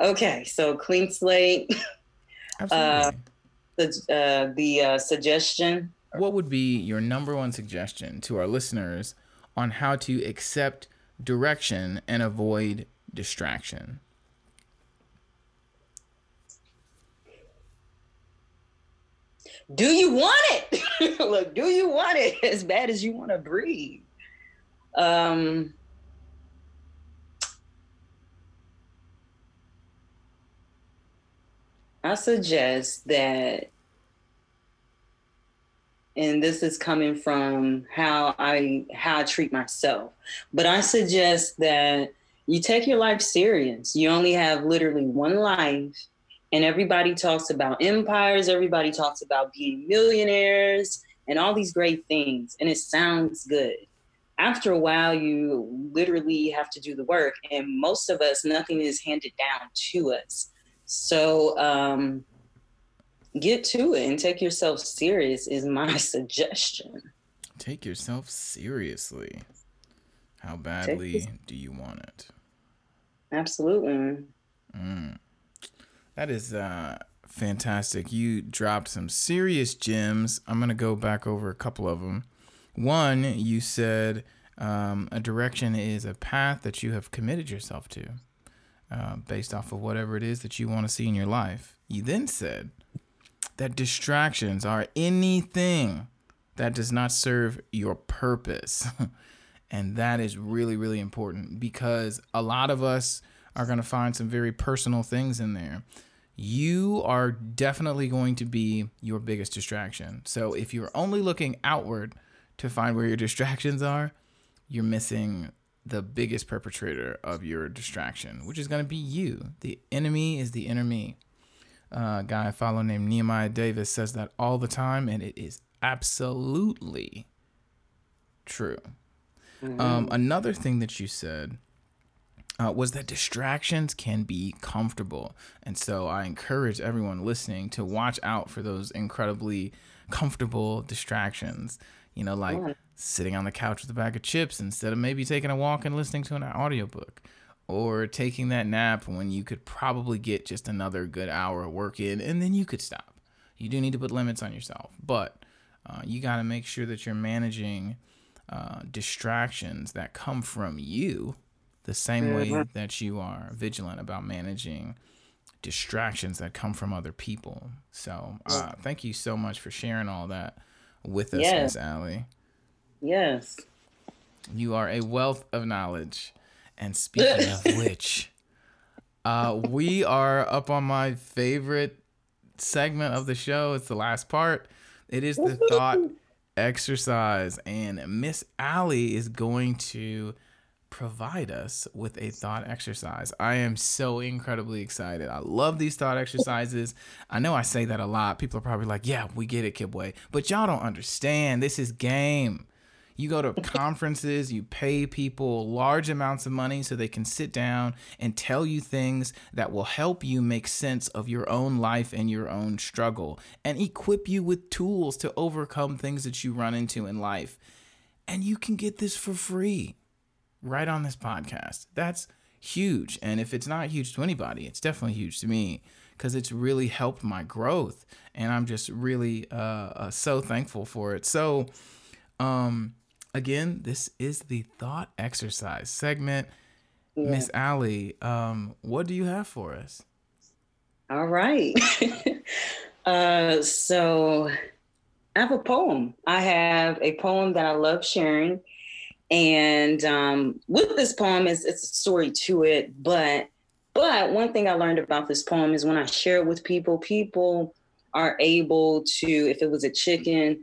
okay, so clean slate. Absolutely. Uh, the uh, the uh, suggestion. What would be your number one suggestion to our listeners on how to accept direction and avoid distraction? Do you want it? Look, do you want it as bad as you want to breathe? Um, I suggest that, and this is coming from how I how I treat myself, but I suggest that you take your life serious. You only have literally one life and everybody talks about empires, everybody talks about being millionaires and all these great things, and it sounds good. After a while, you literally have to do the work, and most of us, nothing is handed down to us. So, um, get to it and take yourself serious is my suggestion. Take yourself seriously. How badly do you want it? Absolutely. Mm. That is uh, fantastic. You dropped some serious gems. I'm going to go back over a couple of them. One, you said um, a direction is a path that you have committed yourself to uh, based off of whatever it is that you want to see in your life. You then said that distractions are anything that does not serve your purpose. and that is really, really important because a lot of us are going to find some very personal things in there. You are definitely going to be your biggest distraction. So if you're only looking outward to find where your distractions are, you're missing the biggest perpetrator of your distraction, which is going to be you. The enemy is the enemy. Uh, a guy I follow named Nehemiah Davis says that all the time, and it is absolutely true. Mm-hmm. Um, another thing that you said uh, was that distractions can be comfortable. And so I encourage everyone listening to watch out for those incredibly comfortable distractions. You know, like yeah. sitting on the couch with a bag of chips instead of maybe taking a walk and listening to an audiobook or taking that nap when you could probably get just another good hour of work in and then you could stop. You do need to put limits on yourself, but uh, you got to make sure that you're managing uh, distractions that come from you the same mm-hmm. way that you are vigilant about managing distractions that come from other people. So, uh, thank you so much for sharing all that with us, yes. Miss Allie. Yes. You are a wealth of knowledge. And speaking of which, uh, we are up on my favorite segment of the show. It's the last part. It is the thought exercise. And Miss Allie is going to provide us with a thought exercise. I am so incredibly excited. I love these thought exercises. I know I say that a lot. People are probably like, yeah, we get it, Kibwe. But y'all don't understand. This is game. You go to conferences, you pay people large amounts of money so they can sit down and tell you things that will help you make sense of your own life and your own struggle and equip you with tools to overcome things that you run into in life. And you can get this for free right on this podcast. That's huge. And if it's not huge to anybody, it's definitely huge to me because it's really helped my growth. And I'm just really uh, uh, so thankful for it. So, um, again, this is the thought exercise segment. Yeah. Miss Allie, um, what do you have for us? All right. uh, so I have a poem. I have a poem that I love sharing. And um, with this poem, is it's a story to it, but but one thing I learned about this poem is when I share it with people, people are able to, if it was a chicken,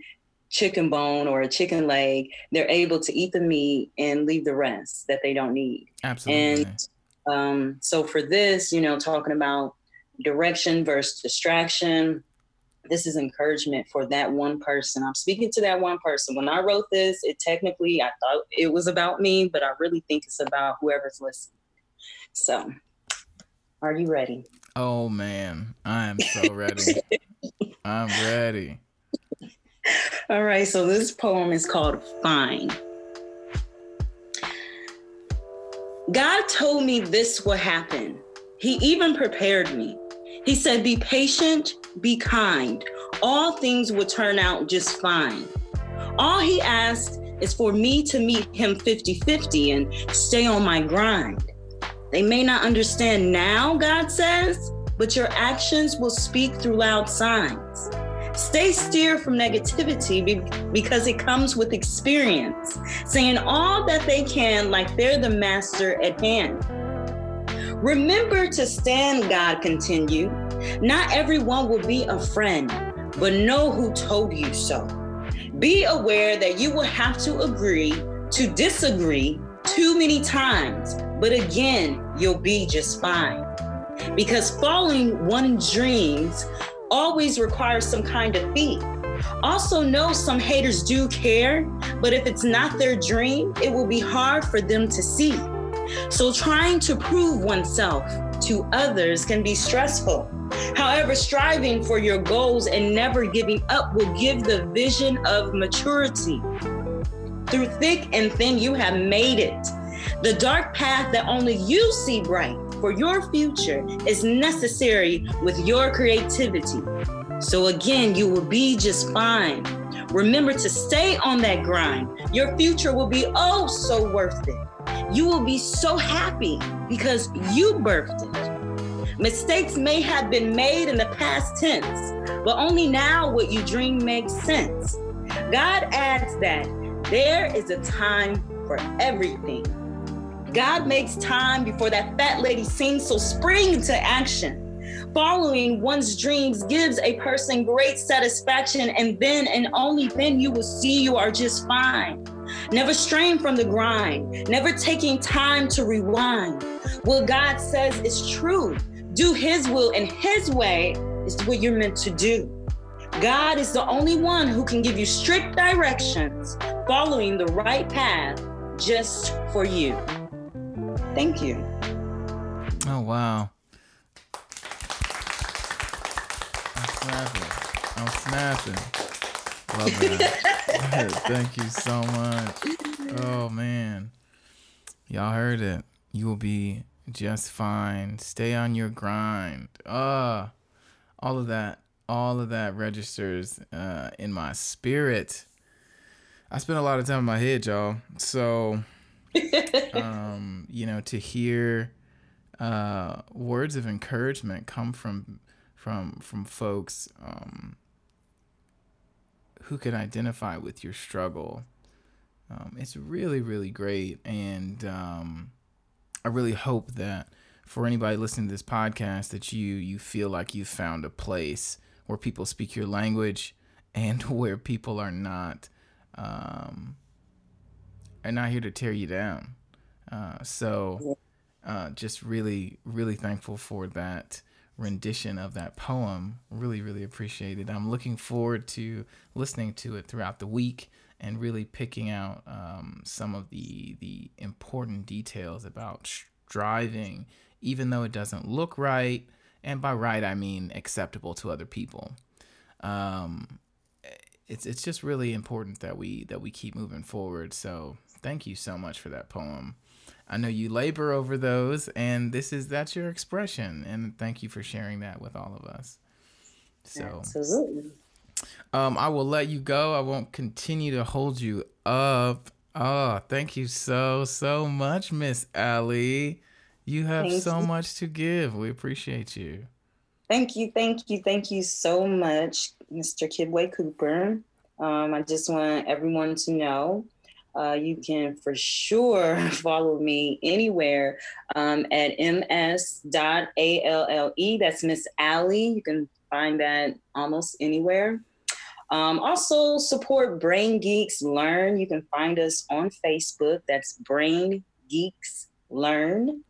chicken bone or a chicken leg, they're able to eat the meat and leave the rest that they don't need. Absolutely. And um, so for this, you know, talking about direction versus distraction, this is encouragement for that one person. I'm speaking to that one person. When I wrote this, it technically I thought it was about me, but I really think it's about whoever's listening. So, are you ready? Oh man, I am so ready. I'm ready. All right, so this poem is called Fine. God told me this would happen. He even prepared me. He said, Be patient, be kind. All things will turn out just fine. All he asked is for me to meet him 50 50 and stay on my grind. They may not understand now, God says, but your actions will speak through loud signs. Stay steer from negativity because it comes with experience, saying all that they can like they're the master at hand. Remember to stand, God continued. Not everyone will be a friend, but know who told you so. Be aware that you will have to agree to disagree too many times, but again, you'll be just fine. Because following one's dreams always requires some kind of fee. Also, know some haters do care, but if it's not their dream, it will be hard for them to see. So, trying to prove oneself to others can be stressful. However, striving for your goals and never giving up will give the vision of maturity. Through thick and thin, you have made it. The dark path that only you see bright for your future is necessary with your creativity. So, again, you will be just fine. Remember to stay on that grind. Your future will be oh so worth it. You will be so happy because you birthed it. Mistakes may have been made in the past tense, but only now what you dream makes sense. God adds that there is a time for everything. God makes time before that fat lady sings, so spring into action. Following one's dreams gives a person great satisfaction, and then and only then you will see you are just fine. Never straying from the grind, never taking time to rewind. What God says is true. Do His will in His way is what you're meant to do. God is the only one who can give you strict directions, following the right path just for you. Thank you. Oh, wow. Snapping. I'm snapping. Love that. Thank you so much. Oh man. Y'all heard it. You will be just fine. Stay on your grind. Uh all of that. All of that registers uh in my spirit. I spend a lot of time in my head, y'all. So um, you know, to hear uh words of encouragement come from from from folks um who can identify with your struggle. Um, it's really, really great. And um, I really hope that for anybody listening to this podcast that you you feel like you've found a place where people speak your language and where people are not um, are not here to tear you down. Uh, so uh, just really, really thankful for that rendition of that poem. Really, really appreciate it. I'm looking forward to listening to it throughout the week and really picking out um, some of the the important details about striving, even though it doesn't look right. And by right, I mean acceptable to other people. Um, it's it's just really important that we that we keep moving forward. So thank you so much for that poem. I know you labor over those, and this is that's your expression. And thank you for sharing that with all of us. So, absolutely. Um, I will let you go. I won't continue to hold you up. Oh, thank you so so much, Miss Allie. You have thank so you. much to give. We appreciate you. Thank you, thank you, thank you so much, Mr. Kibwe Cooper. Um, I just want everyone to know uh, you can for sure follow me anywhere um, at ms.alle. That's Miss Allie. You can find that almost anywhere. Um, also, support Brain Geeks Learn. You can find us on Facebook. That's Brain Geeks Learn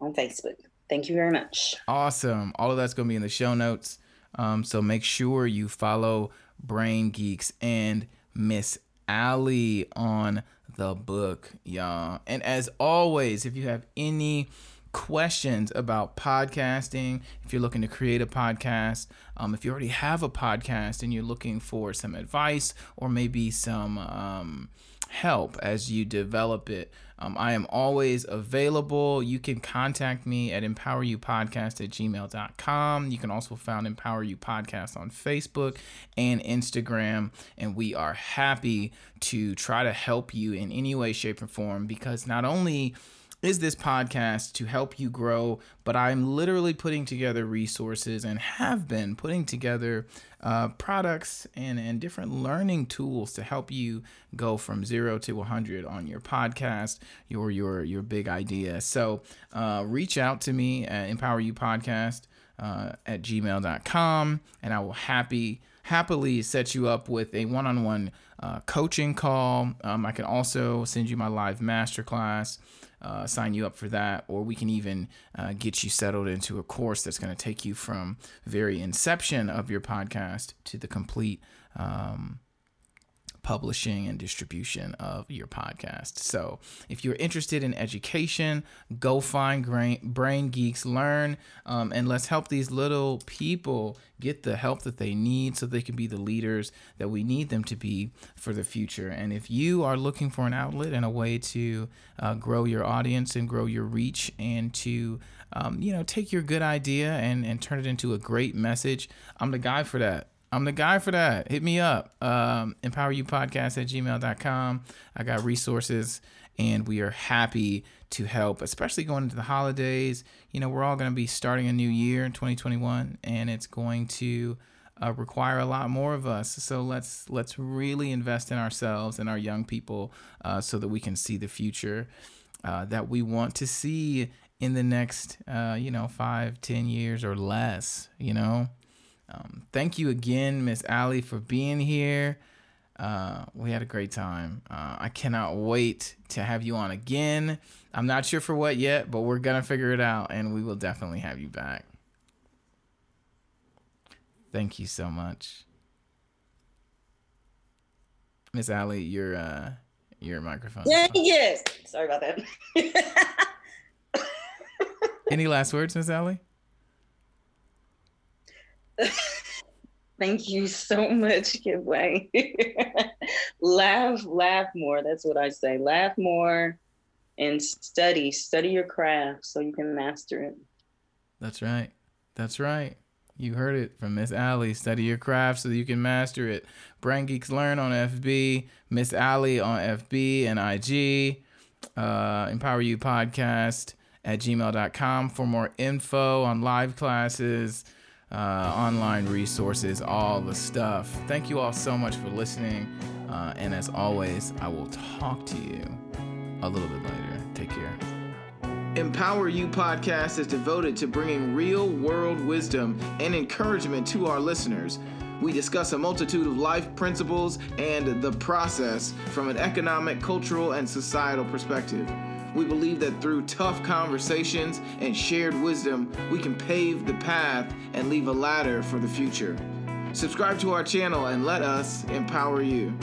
on Facebook. Thank you very much. Awesome. All of that's going to be in the show notes. Um, so make sure you follow Brain Geeks and Miss Allie on the book, y'all. And as always, if you have any questions about podcasting, if you're looking to create a podcast, um, if you already have a podcast and you're looking for some advice or maybe some um, help as you develop it, um, I am always available. You can contact me at empoweryoupodcast at gmail.com. You can also find Empower You Podcast on Facebook and Instagram. And we are happy to try to help you in any way, shape, or form because not only is this podcast to help you grow, but I'm literally putting together resources and have been putting together uh, products and, and different learning tools to help you go from zero to 100 on your podcast, your your your big idea. So uh, reach out to me at Empower You Podcast uh, at gmail.com, and I will happy happily set you up with a one-on-one uh, coaching call. Um, I can also send you my live masterclass uh, sign you up for that, or we can even uh, get you settled into a course that's going to take you from very inception of your podcast to the complete um, publishing and distribution of your podcast. So, if you're interested in education, go find Brain Geeks Learn, um, and let's help these little people get the help that they need so they can be the leaders that we need them to be for the future. And if you are looking for an outlet and a way to uh, grow your audience and grow your reach and to um, you know, take your good idea and, and turn it into a great message. I'm the guy for that. I'm the guy for that. Hit me up. Um, empoweryoupodcast at gmail.com. I got resources and we are happy to help, especially going into the holidays. You know, we're all going to be starting a new year in 2021 and it's going to uh, require a lot more of us. So let's let's really invest in ourselves and our young people uh, so that we can see the future uh, that we want to see in the next, uh, you know, five, ten years or less. You know, um, thank you again, Miss Allie, for being here. Uh, we had a great time. Uh, I cannot wait to have you on again. I'm not sure for what yet, but we're gonna figure it out, and we will definitely have you back. Thank you so much, Miss Allie. Your uh, your microphone. Yeah, yes. Sorry about that. Any last words, Miss Allie? Thank you so much, Kibwe. laugh, laugh more. That's what I say. Laugh more and study. Study your craft so you can master it. That's right. That's right. You heard it from Miss Allie. Study your craft so you can master it. Brain Geeks Learn on FB, Miss Allie on FB and IG, uh, Empower You Podcast at gmail.com for more info on live classes, uh, online resources, all the stuff. Thank you all so much for listening. Uh, and as always, I will talk to you a little bit later. Take care. Empower You podcast is devoted to bringing real world wisdom and encouragement to our listeners. We discuss a multitude of life principles and the process from an economic, cultural, and societal perspective. We believe that through tough conversations and shared wisdom, we can pave the path and leave a ladder for the future. Subscribe to our channel and let us empower you.